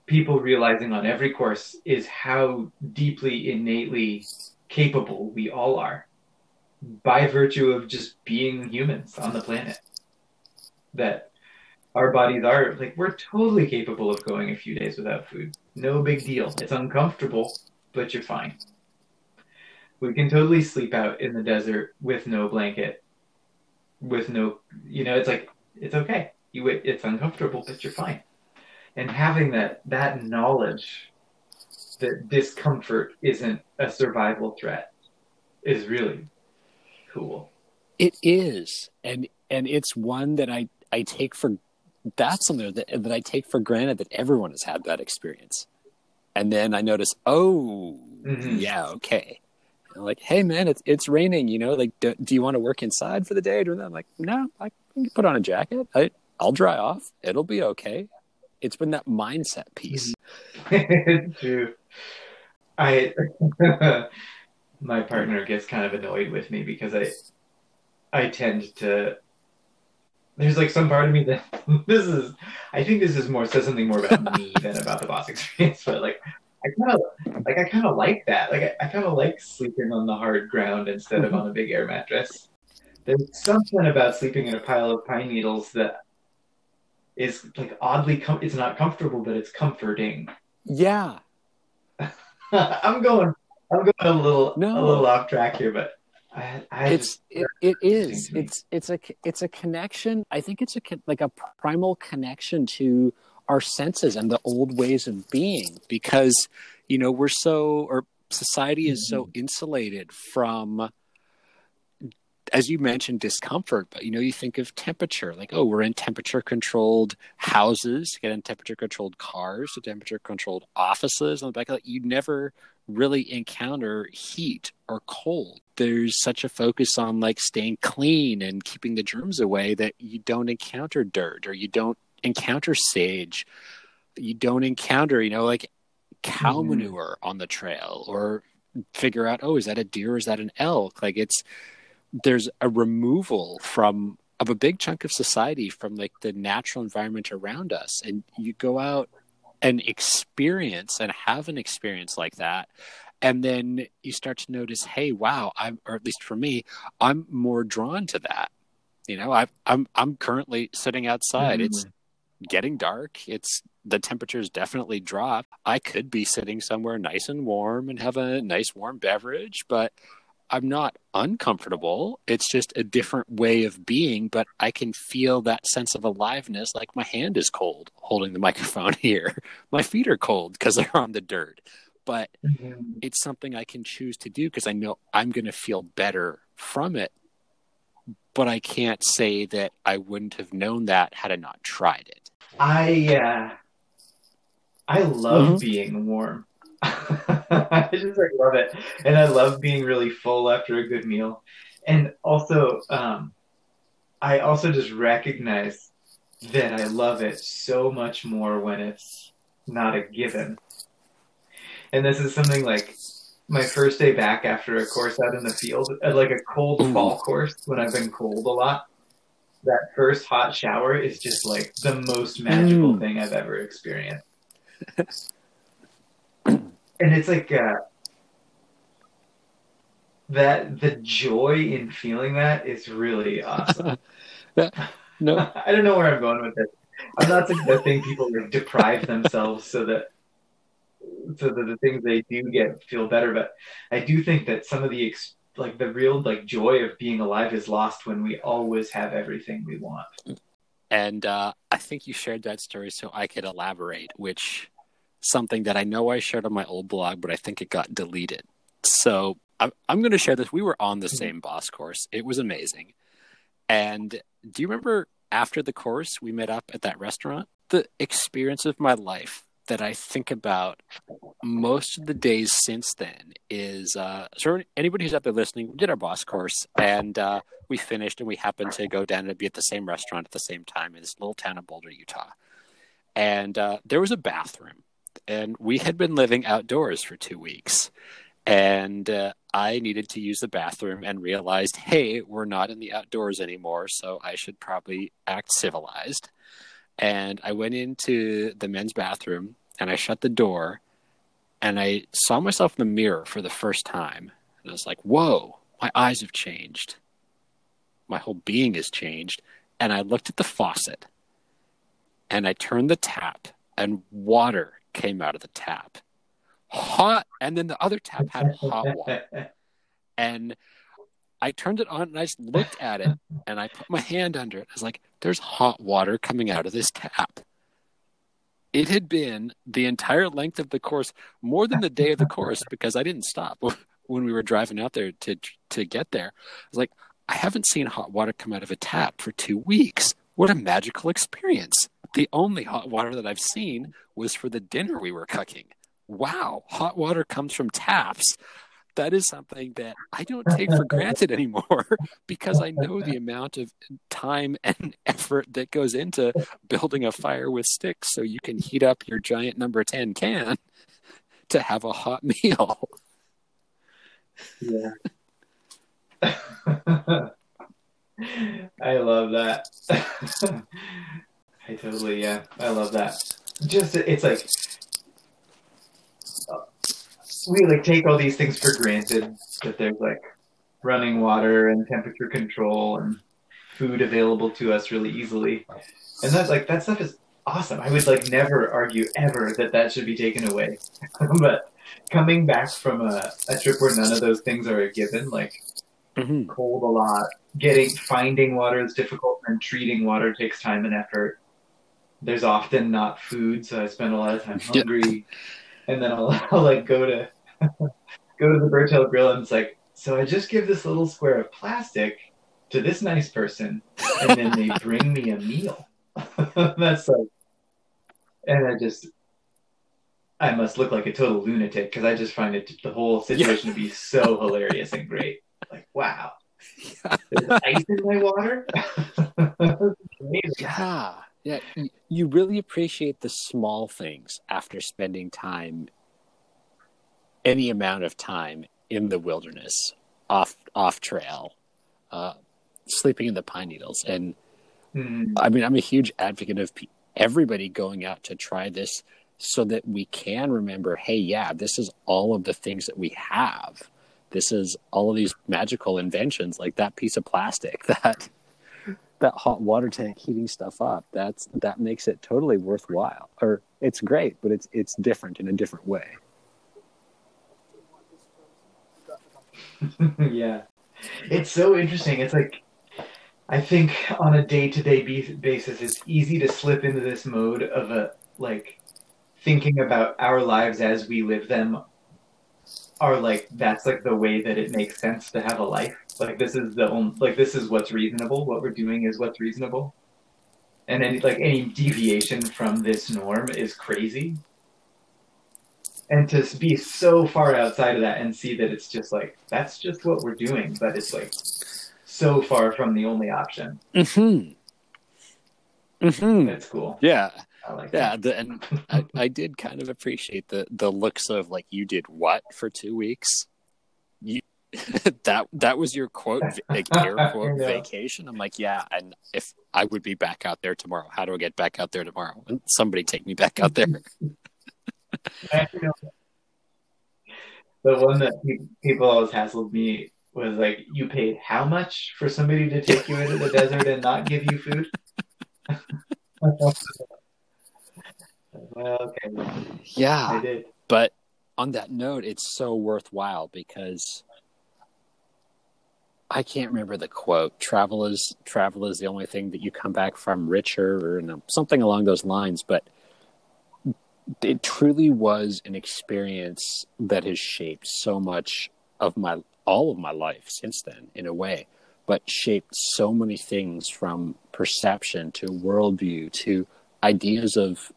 [SPEAKER 2] people realizing on every course is how deeply innately capable we all are by virtue of just being humans on the planet. That our bodies are like we're totally capable of going a few days without food. No big deal. It's uncomfortable, but you're fine. We can totally sleep out in the desert with no blanket, with no, you know, it's like it's okay. You it's uncomfortable, but you're fine. And having that that knowledge that discomfort isn't a survival threat is really cool.
[SPEAKER 1] It is, and and it's one that I I take for that's something that that I take for granted that everyone has had that experience, and then I notice, oh, mm-hmm. yeah, okay, like, hey man, it's it's raining. You know, like, do, do you want to work inside for the day? Or I'm like, no, I can put on a jacket. I I'll dry off. It'll be okay. It's been that mindset piece.
[SPEAKER 2] True. I my partner gets kind of annoyed with me because I I tend to there's like some part of me that this is I think this is more says something more about me than about the boss experience, but like I kind of like I kind of like that. Like I, I kind of like sleeping on the hard ground instead of on a big air mattress. There's something about sleeping in a pile of pine needles that is like oddly com- it's not comfortable, but it's comforting.
[SPEAKER 1] Yeah.
[SPEAKER 2] I'm going I'm going a little no. a little off track here, but I, I
[SPEAKER 1] it's it, it is it's it's a it's a connection. I think it's a like a primal connection to our senses and the old ways of being because you know we're so or society is so mm-hmm. insulated from as you mentioned discomfort but you know you think of temperature like oh we're in temperature controlled houses get in temperature controlled cars temperature controlled offices on the back of that you never really encounter heat or cold. There's such a focus on like staying clean and keeping the germs away that you don't encounter dirt or you don't encounter sage. You don't encounter you know like cow mm. manure on the trail or figure out oh is that a deer or is that an elk? Like it's there's a removal from of a big chunk of society from like the natural environment around us. And you go out and experience and have an experience like that. And then you start to notice hey wow i'm or at least for me i'm more drawn to that. You know i am I'm, I'm currently sitting outside. Mm-hmm. it's getting dark. It's the temperatures definitely drop i could be sitting somewhere nice and warm and have a nice warm beverage but I'm not uncomfortable. It's just a different way of being, but I can feel that sense of aliveness like my hand is cold holding the microphone here. My feet are cold because they're on the dirt. But mm-hmm. it's something I can choose to do because I know I'm going to feel better from it. But I can't say that I wouldn't have known that had I not tried it.
[SPEAKER 2] I uh, I love mm-hmm. being warm. I just like love it, and I love being really full after a good meal, and also um, I also just recognize that I love it so much more when it's not a given. And this is something like my first day back after a course out in the field, at like a cold fall course when I've been cold a lot. That first hot shower is just like the most magical mm. thing I've ever experienced. and it's like uh, that the joy in feeling that is really awesome.
[SPEAKER 1] no,
[SPEAKER 2] I don't know where I'm going with this. I'm not suggesting people like deprive themselves so that so that the things they do get feel better, but I do think that some of the ex- like the real like joy of being alive is lost when we always have everything we want.
[SPEAKER 1] And uh, I think you shared that story so I could elaborate, which something that I know I shared on my old blog, but I think it got deleted. So I'm, I'm going to share this. We were on the mm-hmm. same boss course. It was amazing. And do you remember after the course we met up at that restaurant? The experience of my life that I think about most of the days since then is uh, so anybody who's out there listening, we did our boss course and uh, we finished and we happened to go down and be at the same restaurant at the same time in this little town of Boulder, Utah. And uh, there was a bathroom and we had been living outdoors for two weeks. And uh, I needed to use the bathroom and realized, hey, we're not in the outdoors anymore, so I should probably act civilized. And I went into the men's bathroom and I shut the door and I saw myself in the mirror for the first time. And I was like, whoa, my eyes have changed. My whole being has changed. And I looked at the faucet and I turned the tap and water came out of the tap. Hot, and then the other tap had hot water. And I turned it on and I just looked at it and I put my hand under it. I was like, there's hot water coming out of this tap. It had been the entire length of the course, more than the day of the course, because I didn't stop when we were driving out there to to get there. I was like, I haven't seen hot water come out of a tap for two weeks. What a magical experience. The only hot water that I've seen was for the dinner we were cooking. Wow, hot water comes from taps. that is something that I don't take for granted anymore because I know the amount of time and effort that goes into building a fire with sticks so you can heat up your giant number 10 can to have a hot meal.
[SPEAKER 2] Yeah. I love that. I totally, yeah, I love that. Just, it's like, we like take all these things for granted that there's like running water and temperature control and food available to us really easily. And that's like, that stuff is awesome. I would like never argue ever that that should be taken away. but coming back from a, a trip where none of those things are a given, like mm-hmm. cold a lot, getting finding water is difficult, and treating water takes time and effort. There's often not food, so I spend a lot of time hungry, and then I'll, I'll like go to go to the Birch Hill Grill, and it's like, so I just give this little square of plastic to this nice person, and then they bring me a meal. That's like, and I just I must look like a total lunatic because I just find it the whole situation yeah. to be so hilarious and great. Like, wow, there's ice in my water.
[SPEAKER 1] yeah, yeah. You really appreciate the small things after spending time, any amount of time in the wilderness, off off trail, uh, sleeping in the pine needles, and mm. I mean, I'm a huge advocate of everybody going out to try this so that we can remember hey yeah this is all of the things that we have this is all of these magical inventions like that piece of plastic that that hot water tank heating stuff up that's that makes it totally worthwhile. Or it's great but it's it's different in a different way.
[SPEAKER 2] Yeah. It's so interesting. It's like i think on a day-to-day basis it's easy to slip into this mode of a like thinking about our lives as we live them are like that's like the way that it makes sense to have a life. Like this is the only like this is what's reasonable. What we're doing is what's reasonable. And then like any deviation from this norm is crazy. And to be so far outside of that and see that it's just like that's just what we're doing, but it's like so far from the only option.
[SPEAKER 1] Mm-hmm. Mm-hmm.
[SPEAKER 2] That's cool.
[SPEAKER 1] Yeah. I like yeah, the, and I, I did kind of appreciate the the looks of like you did what for two weeks. You that that was your quote air quote vacation. I'm like, yeah, and if I would be back out there tomorrow, how do I get back out there tomorrow? Somebody take me back out there.
[SPEAKER 2] the one that people always hassled me was like, you paid how much for somebody to take you into the desert and not give you food? well, okay.
[SPEAKER 1] Yeah.
[SPEAKER 2] I did.
[SPEAKER 1] But on that note, it's so worthwhile because I can't remember the quote. Travel is travel is the only thing that you come back from richer, or you know, something along those lines. But it truly was an experience that has shaped so much of my all of my life since then, in a way. But shaped so many things from perception to worldview to ideas of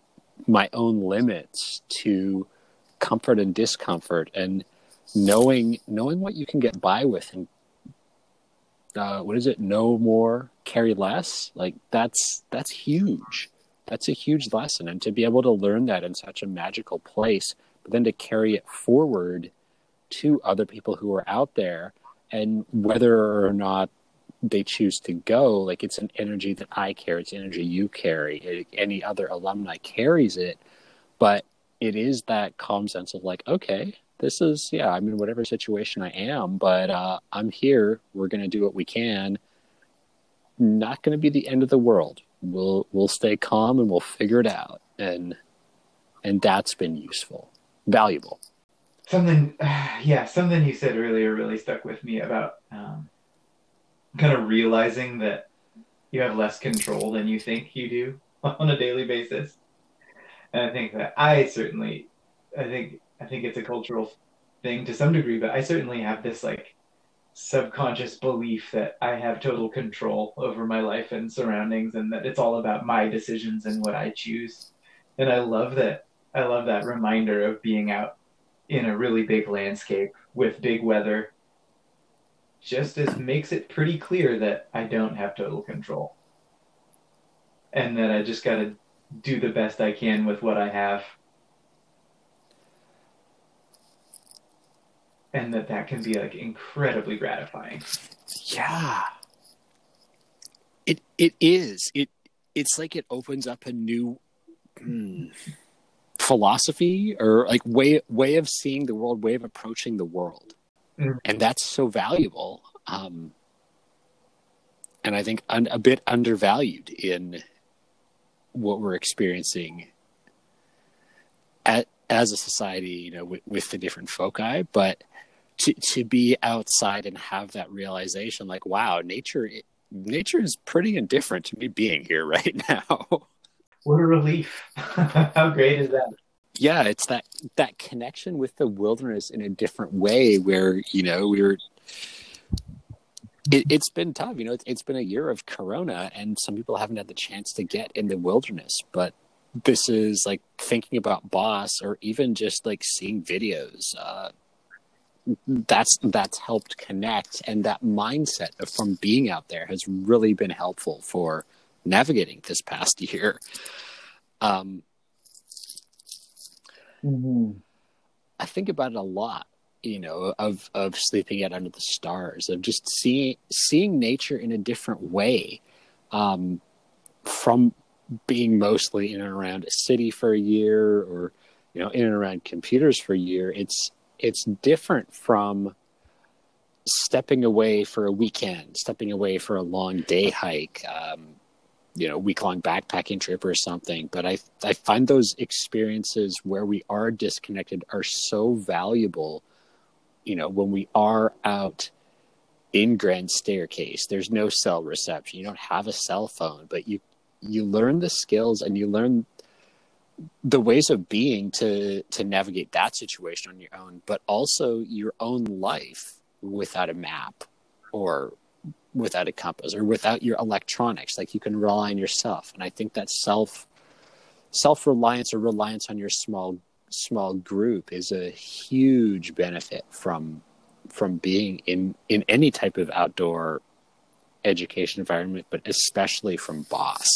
[SPEAKER 1] my own limits to comfort and discomfort and knowing knowing what you can get by with and uh, what is it? No more carry less? Like that's that's huge. That's a huge lesson. And to be able to learn that in such a magical place but then to carry it forward to other people who are out there and whether or not they choose to go like it's an energy that i carry. It's energy you carry. Any other alumni carries it. But it is that calm sense of like okay this is yeah i'm in whatever situation i am but uh, i'm here. We're going to do what we can. Not going to be the end of the world. We'll we'll stay calm and we'll figure it out. And and that's been useful valuable.
[SPEAKER 2] Something yeah something you said earlier really stuck with me about um, kind of realizing that you have less control than you think you do on a daily basis. And I think that I certainly, I think, I think it's a cultural thing to some degree, but I certainly have this like subconscious belief that I have total control over my life and surroundings and that it's all about my decisions and what I choose. And I love that. I love that reminder of being out in a really big landscape with big weather just as makes it pretty clear that I don't have total control. And that I just got to do the best I can with what I have. And that that can be like incredibly gratifying.
[SPEAKER 1] Yeah. It it is. It it's like it opens up a new hmm, philosophy or like way way of seeing the world, way of approaching the world mm. and that's so valuable. Um, and I think un- a bit undervalued in what we're experiencing at, as a society, you know, with, with the different foci. But to to be outside and have that realization, like, wow, nature nature is pretty indifferent to me being here right now.
[SPEAKER 2] What a relief! How great is that?
[SPEAKER 1] yeah, it's that that connection with the wilderness in a different way where, you know, we were it, has been tough, you know, it's, it's been a year of corona and some people haven't had the chance to get in the wilderness, but this is like thinking about boss or even just like seeing videos uh, that's that's helped connect and that mindset of from being out there has really been helpful for navigating this past year um,
[SPEAKER 2] Mm-hmm.
[SPEAKER 1] I think about it a lot, you know, of of sleeping out under the stars, of just seeing seeing nature in a different way, um, from being mostly in and around a city for a year, or you know, in and around computers for a year. It's it's different from stepping away for a weekend, stepping away for a long day hike, um, you know week long backpacking trip or something but i i find those experiences where we are disconnected are so valuable you know when we are out in grand staircase there's no cell reception you don't have a cell phone but you you learn the skills and you learn the ways of being to to navigate that situation on your own but also your own life without a map or without a compass or without your electronics. Like you can rely on yourself. And i think that self self reliance or reliance on your small small group is a huge benefit from from being in in any type of outdoor education environment but especially from boss.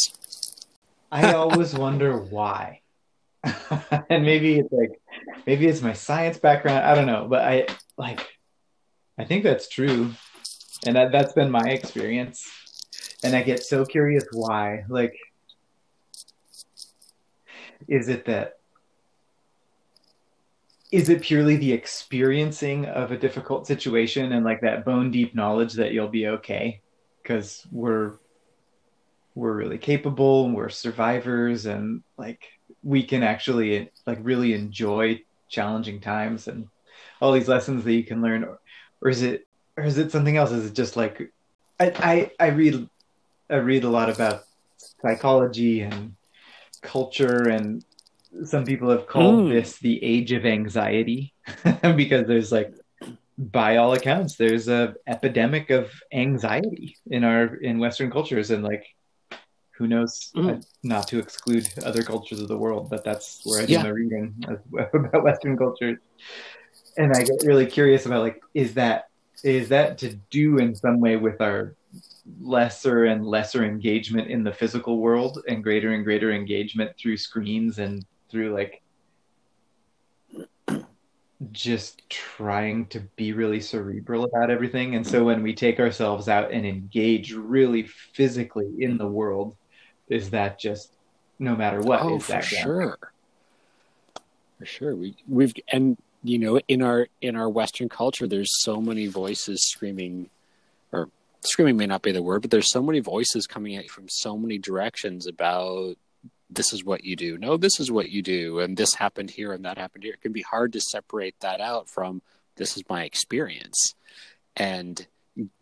[SPEAKER 2] I always wonder why. And maybe it's like maybe it's my science background. I don't know but i like i think that's true. And that, that's been my experience. And i get so curious why like is it that is it purely the experiencing of a difficult situation and like that bone deep knowledge that you'll be okay because we're we're really capable and we're survivors and like we can actually like really enjoy challenging times and all these lessons that you can learn or, or is it or is it something else? Is it just like I I, I read I read a lot about psychology and culture and some people have called mm. this the age of anxiety because there's like by all accounts there's a epidemic of anxiety in our in western cultures and like who knows mm. uh, not to exclude other cultures of the world but that's where i do yeah. my reading about western cultures and i get really curious about like is that is that to do in some way with our lesser and lesser engagement in the physical world and greater and greater engagement through screens and through like just trying to be really cerebral about everything. And so when we take ourselves out and engage really physically in the world is that just no matter what
[SPEAKER 1] oh,
[SPEAKER 2] is that
[SPEAKER 1] for sure. For sure. We we've and you know in our in our western culture there's so many voices screaming or screaming may not be the word but there's so many voices coming at you from so many directions about this is what you do no this is what you do and this happened here and that happened here it can be hard to separate that out from this is my experience and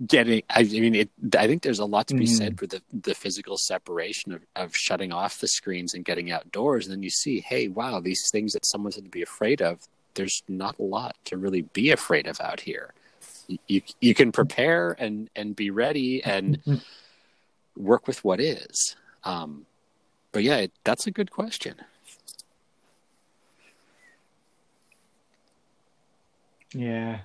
[SPEAKER 1] getting i mean it, i think there's a lot to be mm-hmm. said for the the physical separation of, of shutting off the screens and getting outdoors and then you see hey wow these things that someone said to be afraid of there's not a lot to really be afraid of out here. You you can prepare and and be ready and work with what is. Um, but yeah, it, that's a good question.
[SPEAKER 2] Yeah.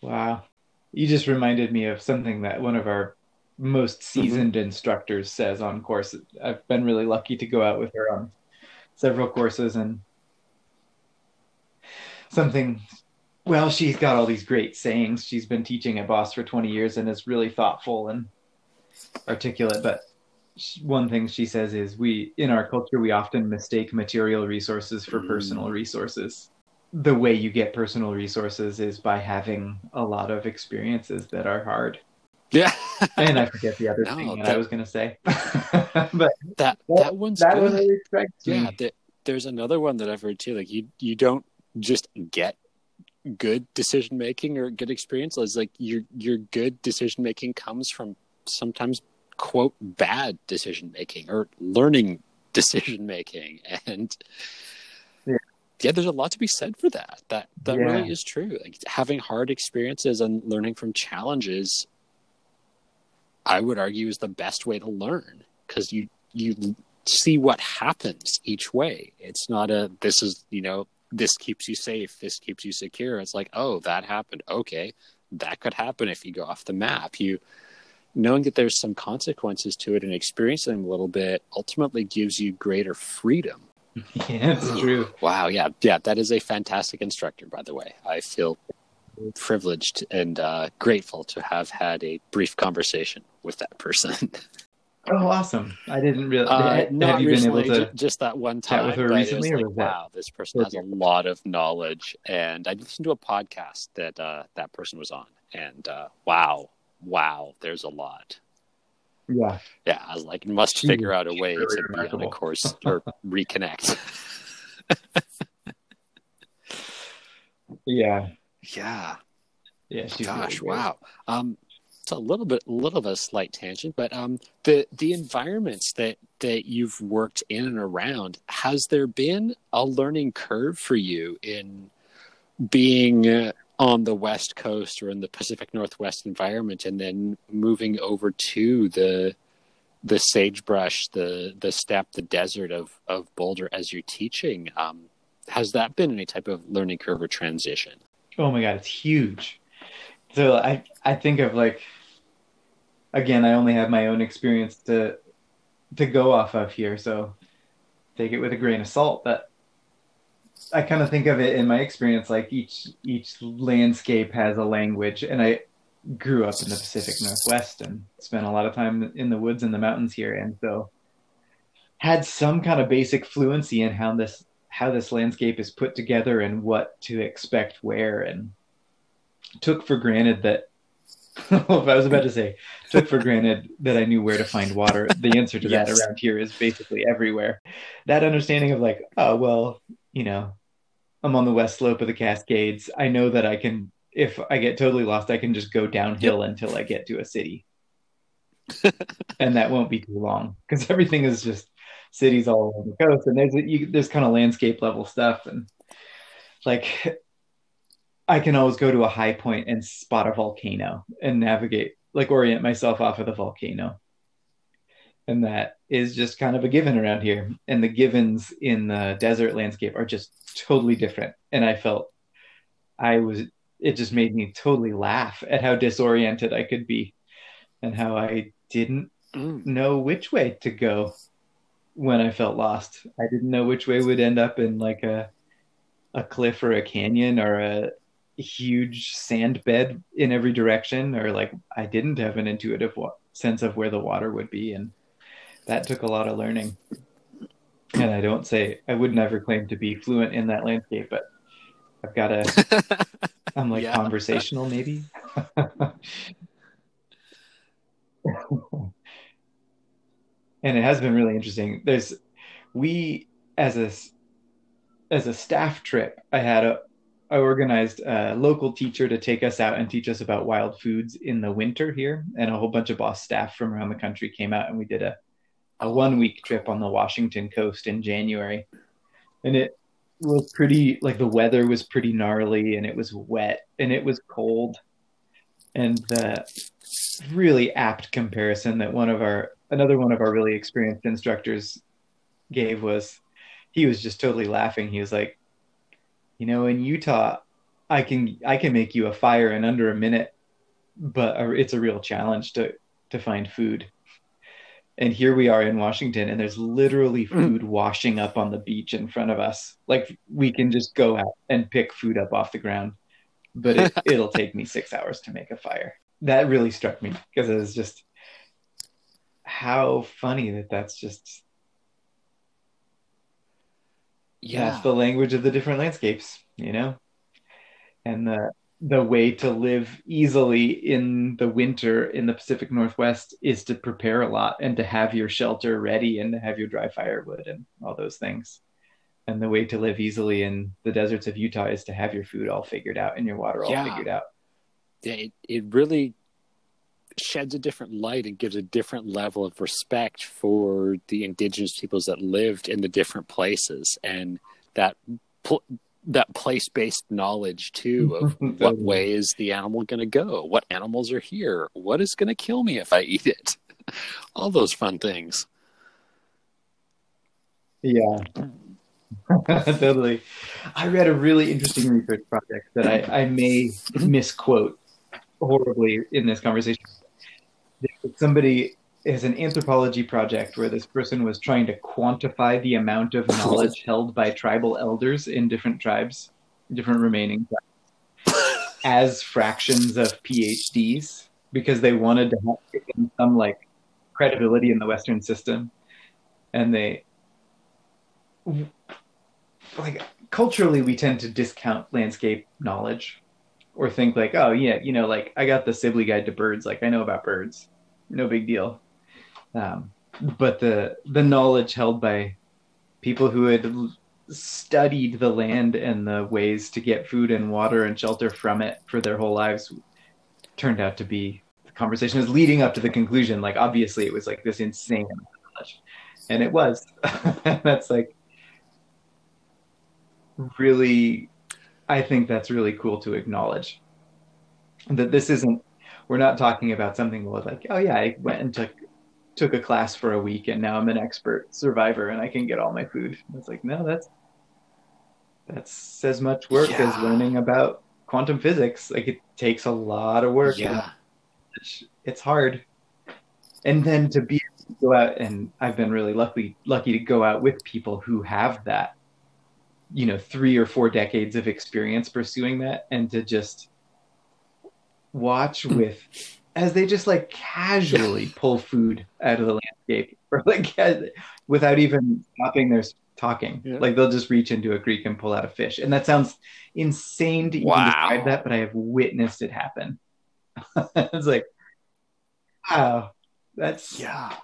[SPEAKER 2] Wow. You just reminded me of something that one of our most
[SPEAKER 1] Mm-hmm.
[SPEAKER 2] seasoned instructors says on course. I've been really lucky to go out with her on several courses and something well, she's got all these great sayings. She's been teaching at Boss for 20 years and is really thoughtful and articulate, but one thing she says is we in our culture we often mistake material resources for
[SPEAKER 1] Mm.
[SPEAKER 2] personal resources the way you get personal resources is by having a lot of experiences that are hard
[SPEAKER 1] Yeah.
[SPEAKER 2] and i forget the other
[SPEAKER 1] No,
[SPEAKER 2] thing that,
[SPEAKER 1] that-
[SPEAKER 2] i was going to say but
[SPEAKER 1] that that one's
[SPEAKER 2] that
[SPEAKER 1] good.
[SPEAKER 2] one really strikes me
[SPEAKER 1] yeah, th- there's another one that I've heard too. Like you, you don't just get good decision making or good experience. Like your your good decision making comes from sometimes quote bad decision making or learning decision making, and
[SPEAKER 2] Yeah.
[SPEAKER 1] yeah, there's a lot to be said for that. That that
[SPEAKER 2] Yeah.
[SPEAKER 1] really is true. Like having hard experiences and learning from challenges, I would argue, is the best way to learn because you you see what happens each way. It's not a this is you know this keeps you safe, this keeps you secure. It's like oh that happened, okay, that could happen if you go off the map. You knowing that there's some consequences to it and experiencing them a little bit ultimately gives you greater freedom.
[SPEAKER 2] yeah it's true
[SPEAKER 1] Wow, yeah, yeah, that is a fantastic instructor, by the way. I feel privileged and uh, grateful to have had a brief conversation with that person.
[SPEAKER 2] oh awesome i didn't really
[SPEAKER 1] Uh,
[SPEAKER 2] have
[SPEAKER 1] not
[SPEAKER 2] you been able to
[SPEAKER 1] just that one time.
[SPEAKER 2] with her recently,
[SPEAKER 1] was
[SPEAKER 2] or
[SPEAKER 1] like,
[SPEAKER 2] was
[SPEAKER 1] wow, this person has a lot of knowledge, and I listened to a podcast that uh, that person was on, and uh, wow, wow, there's a lot.
[SPEAKER 2] yeah
[SPEAKER 1] Yeah, I was like, must figure out a way
[SPEAKER 2] really
[SPEAKER 1] to be on a course or reconnect.
[SPEAKER 2] yeah
[SPEAKER 1] yeah,
[SPEAKER 2] yeah really
[SPEAKER 1] gosh,
[SPEAKER 2] great.
[SPEAKER 1] wow. Um, it's a little bit, a little of a slight tangent, but um, the the environments that that you've worked in and around, has there been a learning curve for you in being uh, on the West Coast or in the Pacific Northwest environment, and then moving over to the the sagebrush, the the steppe, the desert of of Boulder as you're teaching? Um, has that been any type of learning curve or transition?
[SPEAKER 2] Oh my god, it's huge. So I I think of like again, I only have my own experience to to go off of here, so take it with a grain of salt. But I kind of think of it in my experience like each each landscape has a language, and I grew up in the Pacific Northwest and spent a lot of time in the woods and the mountains here, and so had some kind of basic fluency in how this how this landscape is put together and what to expect where and took for granted that well, I was about to say took for granted that I knew where to find water. The answer to that around here is basically everywhere. That understanding of like, oh well, you know, I'm on the west slope of the Cascades. I know that I can if I get totally lost, I can just go downhill until I get to a city. and that won't be too long because everything is just cities all along the coast and there's you, there's kind of landscape level stuff and like I can always go to a high point and spot a volcano and navigate like orient myself off of the volcano and that is just kind of a given around here and the givens in the desert landscape are just totally different and I felt I was it just made me totally laugh at how disoriented I could be and how I didn't
[SPEAKER 1] Mm.
[SPEAKER 2] know which way to go when I felt lost. I didn't know which way would end up in like a a cliff or a canyon or a huge sand bed in every direction or like I didn't have an intuitive wa- sense of where the water would be and that took a lot of learning. And I don't say I would never claim to be fluent in that landscape, but I've got a I'm like
[SPEAKER 1] Yeah.
[SPEAKER 2] conversational maybe. and it has been really interesting. There's we as a as a staff trip, I had a I organized a local teacher to take us out and teach us about wild foods in the winter here, and a whole bunch of boss staff from around the country came out and we did a a one week trip on the Washington coast in January. And it was pretty like the weather was pretty gnarly and it was wet and it was cold. And the really apt comparison that one of our another one of our really experienced instructors gave was he was just totally laughing. He was like, you know, in Utah, I can I can make you a fire in under a minute, but it's a real challenge to to find food. And here we are in Washington, and there's literally mm. food washing up on the beach in front of us. Like we can just go out and pick food up off the ground, but it, it'll take me six hours to make a fire. That really struck me because it was just how funny that that's just yeah that's the language of the different landscapes you know and the the way to live easily in the winter in the Pacific Northwest is to prepare a lot and to have your shelter ready and to have your dry firewood and all those things. And the way to live easily in the deserts of Utah is to have your food all figured out and your water all yeah. figured out.
[SPEAKER 1] It, it really sheds a different light and gives a different level of respect for the indigenous peoples that lived in the different places and that pl- that place based knowledge too of what way is the animal going to go, what animals are here, what is going to kill me if I eat it, all those fun things.
[SPEAKER 2] Yeah, totally. I read a really interesting research project that I, I may mm-hmm. misquote horribly in this conversation. Somebody is an anthropology project where this person was trying to quantify the amount of knowledge held by tribal elders in different tribes, different remaining tribes, as fractions of PhDs because they wanted to have some like credibility in the Western system, and they like culturally we tend to discount landscape knowledge or think like oh yeah you know like i got the sibley guide to birds. Like i know about birds. No big deal um, but the the knowledge held by people who had studied the land and the ways to get food and water and shelter from it for their whole lives turned out to be the conversation was leading up to the conclusion. Like obviously it was like this insane knowledge. And it was. That's like really i think that's really cool to acknowledge that this isn't we're not talking about something where like oh yeah i went and took took a class for a week and now I'm an expert survivor and I can get all my food. It's like, no, that's that's as much work yeah. as learning about quantum physics. Like it takes a lot of work.
[SPEAKER 1] Yeah.
[SPEAKER 2] It's hard. And then to be to go out and I've been really lucky lucky to go out with people who have that, you know, three or four decades of experience pursuing that and to just watch hmm. with as they just like casually pull food out of the landscape or like without even stopping their talking. Yeah. Like they'll just reach into a creek and pull out a fish. And that sounds insane to even wow. describe that, but I have witnessed it happen. it's like, wow, that's
[SPEAKER 1] yeah.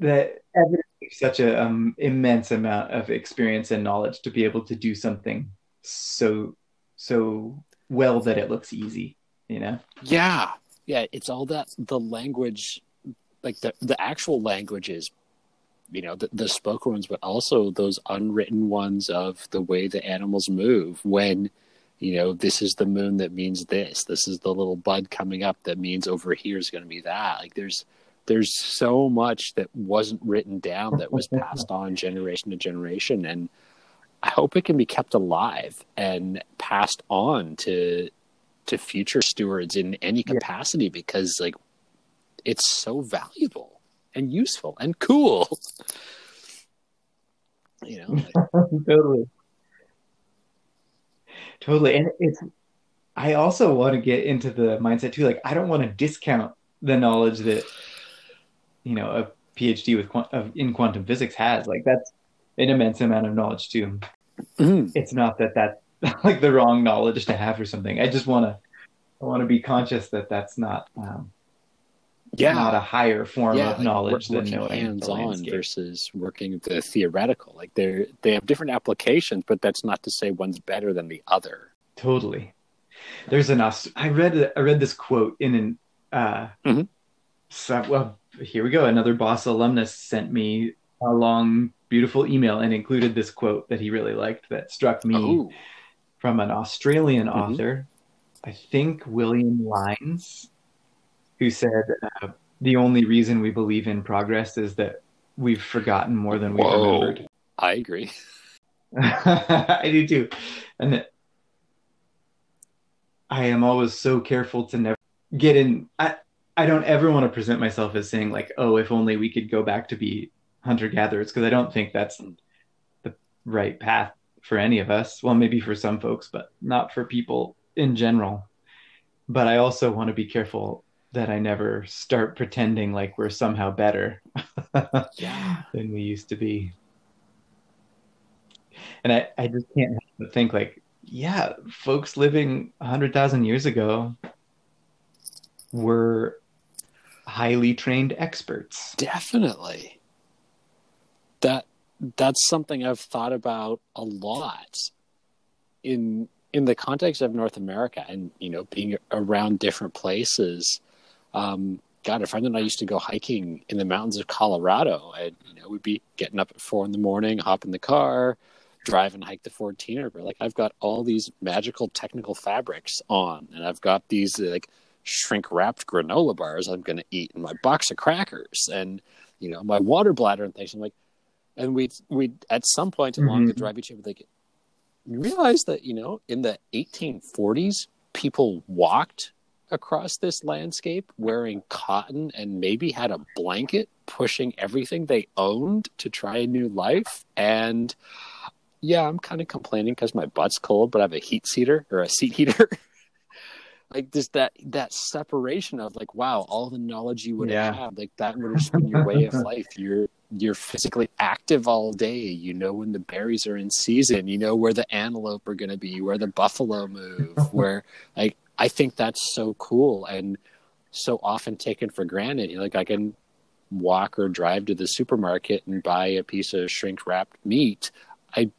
[SPEAKER 2] That evidence such an um, immense amount of experience and knowledge to be able to do something so so well that it looks easy you know?
[SPEAKER 1] Yeah. Yeah it's all that the language like the the actual languages you know the, the spoken ones but also those unwritten ones of the way the animals move when you know this is the moon that means this this is the little bud coming up that means over here is going to be that. Like there's there's so much that wasn't written down that was passed on generation to generation and I hope it can be kept alive and passed on to to future stewards in any capacity yeah. because like it's so valuable and useful and cool. You know,
[SPEAKER 2] like... totally, totally, and it's. I also want to get into the mindset too. Like, I don't want to discount the knowledge that you know a PhD with of, in quantum physics has. Like, that's an immense amount of knowledge too. Mm. It's not that that's like the wrong knowledge to have or something. I just want to I want to be conscious that that's not um, yeah not a higher form yeah, of like knowledge than knowing hands on
[SPEAKER 1] versus working the theoretical. Like they're they have different applications, but that's not to say one's better than the other.
[SPEAKER 2] Totally. There's an I read I read this quote in an uh, mm-hmm. so, well here we go another boss alumnus sent me a long beautiful email and included this quote that he really liked that struck me oh. from an Australian mm-hmm. author, I think William Lines, who said, uh, The only reason we believe in progress is that we've forgotten more than we remembered.
[SPEAKER 1] I agree.
[SPEAKER 2] I do too. And I am always so careful to never get in. I, I don't ever want to present myself as saying, like, oh, if only we could go back to be hunter gatherers, because I don't think that's hmm. the right path for any of us. Well, maybe for some folks, but not for people in general. But I also want to be careful that I never start pretending like we're somehow better
[SPEAKER 1] Yeah.
[SPEAKER 2] than we used to be. And I, I just can't help but think like, yeah, folks living 100,000 years ago were highly trained experts.
[SPEAKER 1] Definitely. That that's something I've thought about a lot in in the context of North America and you know being around different places. Um, God, a friend and I used to go hiking in the mountains of Colorado, and you know we'd be getting up at four in the morning, hop in the car, drive and hike the 14er. But like I've got all these magical technical fabrics on, and I've got these like shrink wrapped granola bars I'm going to eat, and my box of crackers, and you know my water bladder and things. I'm like, and we we at some point along the
[SPEAKER 2] Mhm.
[SPEAKER 1] drive each other like, you realize that you know in the 1840s people walked across this landscape wearing cotton and maybe had a blanket pushing everything they owned to try a new life and yeah i'm kind of complaining because my butt's cold but i have a heat seater or a seat heater like there's that that separation of like wow all the knowledge you would
[SPEAKER 2] Yeah.
[SPEAKER 1] have like that would have been your way of life you're you're physically active all day. You know when the berries are in season. You know where the antelope are going to be where the buffalo move where like i think that's so cool and so often taken for granted. Like i can walk or drive to the supermarket and buy a piece of shrink wrapped meat. I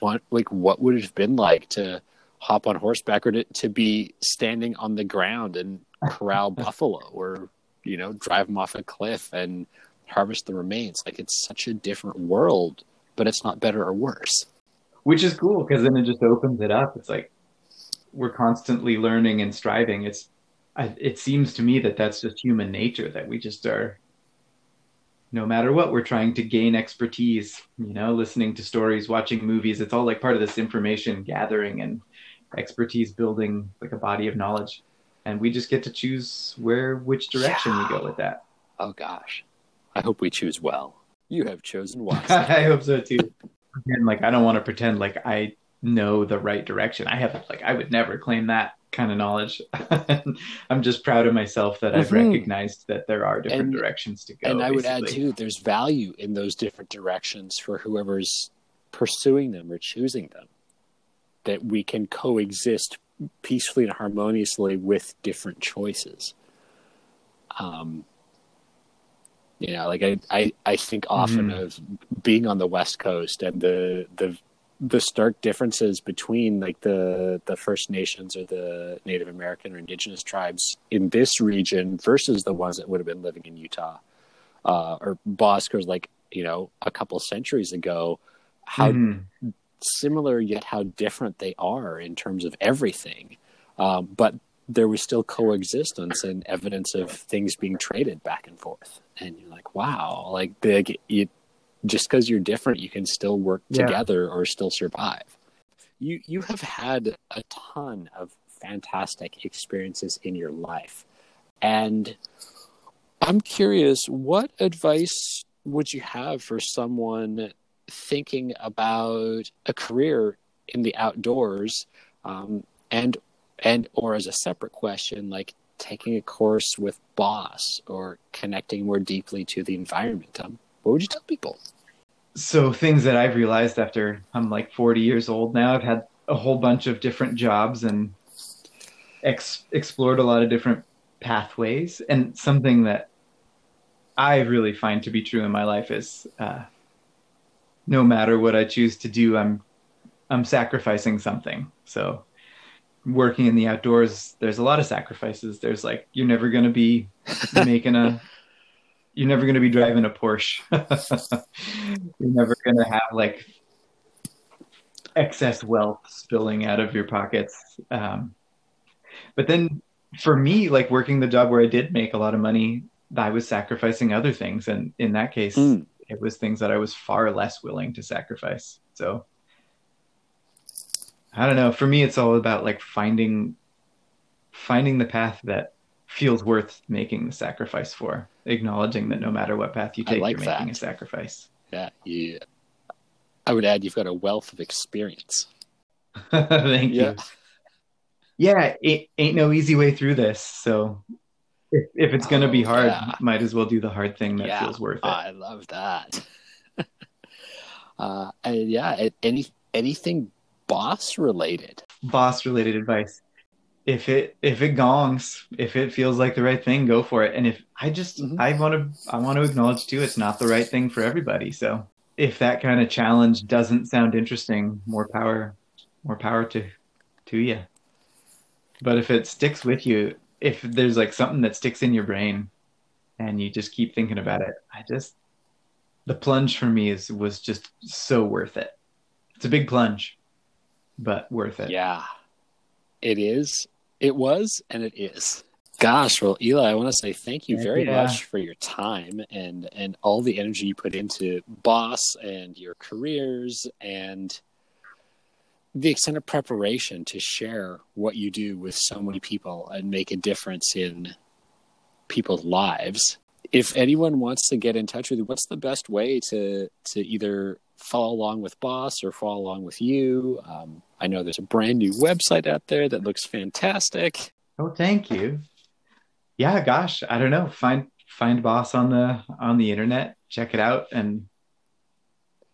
[SPEAKER 1] want like what would it have been like to hop on horseback or to, to be standing on the ground and corral buffalo or you know drive them off a cliff and harvest the remains like it's such a different world but it's not better or worse
[SPEAKER 2] which is cool because then it just opens it up. It's like we're constantly learning and striving. It's I, it seems to me that that's just human nature that we just are. No matter what, we're trying to gain expertise. You know, listening to stories, watching movies. It's all like part of this information gathering and expertise building, like a body of knowledge. And we just get to choose where, which direction we go with that.
[SPEAKER 1] oh gosh i hope we choose well you have chosen wisely
[SPEAKER 2] I hope so too. And like, I don't want to pretend like I know the right direction. I have like, I would never claim that kind of knowledge. I'm just proud of myself that I've
[SPEAKER 1] Mhm.
[SPEAKER 2] recognized that there are different
[SPEAKER 1] And-
[SPEAKER 2] directions to go.
[SPEAKER 1] and I would add
[SPEAKER 2] basically.
[SPEAKER 1] too, there's value in those different directions for whoever's pursuing them or choosing them. That we can coexist peacefully and harmoniously with different choices. Um, you know, like I, I, I think often
[SPEAKER 2] Mhm.
[SPEAKER 1] of being on the West Coast and the the the stark differences between like the the First Nations or the Native American or Indigenous tribes in this region versus the ones that would have been living in Utah uh, or Bosco, like you know a couple centuries ago. How
[SPEAKER 2] Mhm.
[SPEAKER 1] similar yet how different they are in terms of everything, um, but there was still coexistence and evidence of things being traded back and forth. And you're like, wow, like big. You, just because you're different, you can still work
[SPEAKER 2] Yeah.
[SPEAKER 1] together or still survive. You you have had a ton of fantastic experiences in your life, and I'm curious, what advice would you have for someone thinking about a career in the outdoors, um, and and or as a separate question, like taking a course with Boss or connecting more deeply to the environment? Um, what would you tell people?
[SPEAKER 2] So things that I've realized after I'm like 40 years old now, I've had a whole bunch of different jobs and ex- explored a lot of different pathways. And something that I really find to be true in my life is, uh, no matter what I choose to do, I'm I'm sacrificing something. So working in the outdoors, there's a lot of sacrifices. There's like you're never going to be making a you're never going to be driving a Porsche. you're never going to have like excess wealth spilling out of your pockets. Um, but then for me, like working the job where I did make a lot of money, I was sacrificing other things. And in that case,
[SPEAKER 1] Mm.
[SPEAKER 2] it was things that I was far less willing to sacrifice. So I don't know. For me, it's all about like finding finding the path that feels worth making the sacrifice for, acknowledging that no matter what path you take,
[SPEAKER 1] like
[SPEAKER 2] you're making a sacrifice.
[SPEAKER 1] Yeah, you. I would add you've got a wealth of experience.
[SPEAKER 2] Thank
[SPEAKER 1] Yeah.
[SPEAKER 2] you. Yeah, it ain't no easy way through this. So if, if it's gonna be
[SPEAKER 1] Oh,
[SPEAKER 2] hard,
[SPEAKER 1] yeah.
[SPEAKER 2] might as well do the hard thing that
[SPEAKER 1] Yeah.
[SPEAKER 2] feels worth it.
[SPEAKER 1] I love that. uh, and yeah, any anything boss related.
[SPEAKER 2] boss related advice. If it if it gongs if it feels like the right thing go for it. And if i just
[SPEAKER 1] Mhm.
[SPEAKER 2] i want to i want to acknowledge too it's not the right thing for everybody. So if that kind of challenge doesn't sound interesting more power more power to to you but if it sticks with you if there's like something that sticks in your brain and you just keep thinking about it i just the plunge for me is was just so worth it. It's a big plunge but worth it
[SPEAKER 1] Yeah, it is. It was, and it is. Gosh, well, Eli, I want to say thank you very
[SPEAKER 2] yeah.
[SPEAKER 1] much for your time and and all the energy you put into Boss and your careers and the extent of preparation to share what you do with so many people and make a difference in people's lives. If anyone wants to get in touch with you, what's the best way to to either follow along with Boss or follow along with you? Um, I know there's a brand new website out there that looks fantastic.
[SPEAKER 2] Oh, thank you. Yeah, gosh, I don't know. Find find boss on the on the internet, check it out, and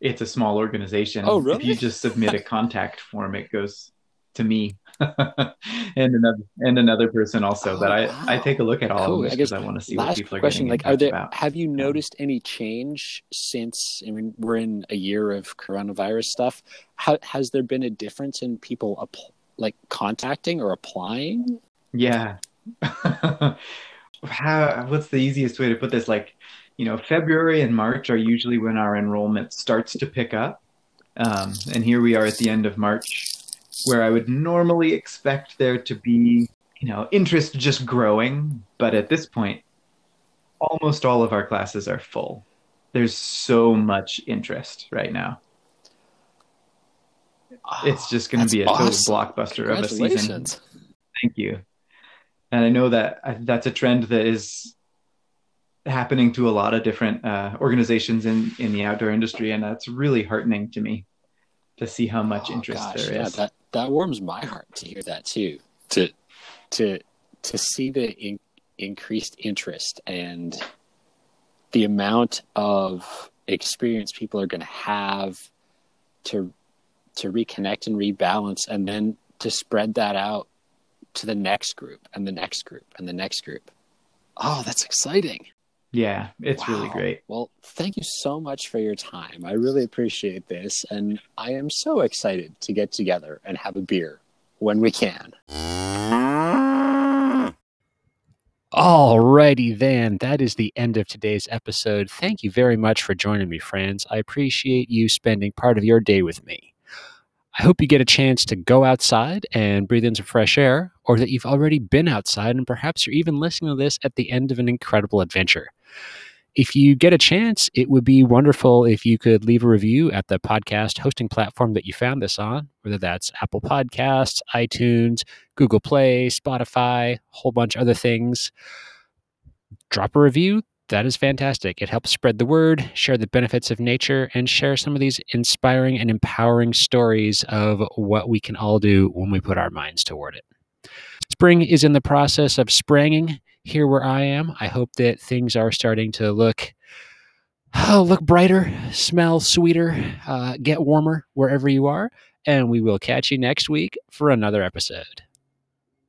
[SPEAKER 2] it's a small organization.
[SPEAKER 1] Oh, really?
[SPEAKER 2] If you just submit a contact form, it goes to me and another and another person also.
[SPEAKER 1] Oh,
[SPEAKER 2] but I
[SPEAKER 1] wow.
[SPEAKER 2] I take a look at all
[SPEAKER 1] Cool.
[SPEAKER 2] of
[SPEAKER 1] I guess
[SPEAKER 2] because I want to see what people are
[SPEAKER 1] question:
[SPEAKER 2] getting
[SPEAKER 1] Like, are there?
[SPEAKER 2] about.
[SPEAKER 1] Have you noticed any change since? I mean, we're in a year of coronavirus stuff. How, has there been a difference in people like contacting or applying?
[SPEAKER 2] Yeah. How, what's the easiest way to put this? Like, you know, February and March are usually when our enrollment starts to pick up. Um, and here we are at the end of March, where I would normally expect there to be, you know, interest just growing. But at this point, almost all of our classes are full. There's so much interest right now. It's just going to be a total
[SPEAKER 1] awesome.
[SPEAKER 2] blockbuster of a season. Thank you. And I know that that's a trend that is happening to a lot of different uh, organizations in, in the outdoor industry, and that's really heartening to me to see how much
[SPEAKER 1] Oh,
[SPEAKER 2] interest
[SPEAKER 1] gosh,
[SPEAKER 2] there
[SPEAKER 1] yeah, that that warms my heart to hear that too. To to to see the in, increased interest and the amount of experience people are going to have to to reconnect and rebalance, and then to spread that out to the next group and the next group and the next group. Oh, that's exciting.
[SPEAKER 2] Yeah, it's really great.
[SPEAKER 1] Well, thank you so much for your time. I really appreciate this, and I am so excited to get together and have a beer when we can. Alrighty then, that is the end of today's episode. Thank you very much for joining me, friends. I appreciate you spending part of your day with me. I hope you get a chance to go outside and breathe in some fresh air, or that you've already been outside and perhaps you're even listening to this at the end of an incredible adventure. If you get a chance, it would be wonderful if you could leave a review at the podcast hosting platform that you found this on, whether that's Apple Podcasts, iTunes, Google Play, Spotify, a whole bunch of other things. Drop a review. That is fantastic. It helps spread the word, share the benefits of nature, and share some of these inspiring and empowering stories of what we can all do when we put our minds toward it. Spring is in the process of spranging here where I am. I hope that things are starting to look oh, look brighter, smell sweeter, uh, get warmer wherever you are. And we will catch you next week for another episode.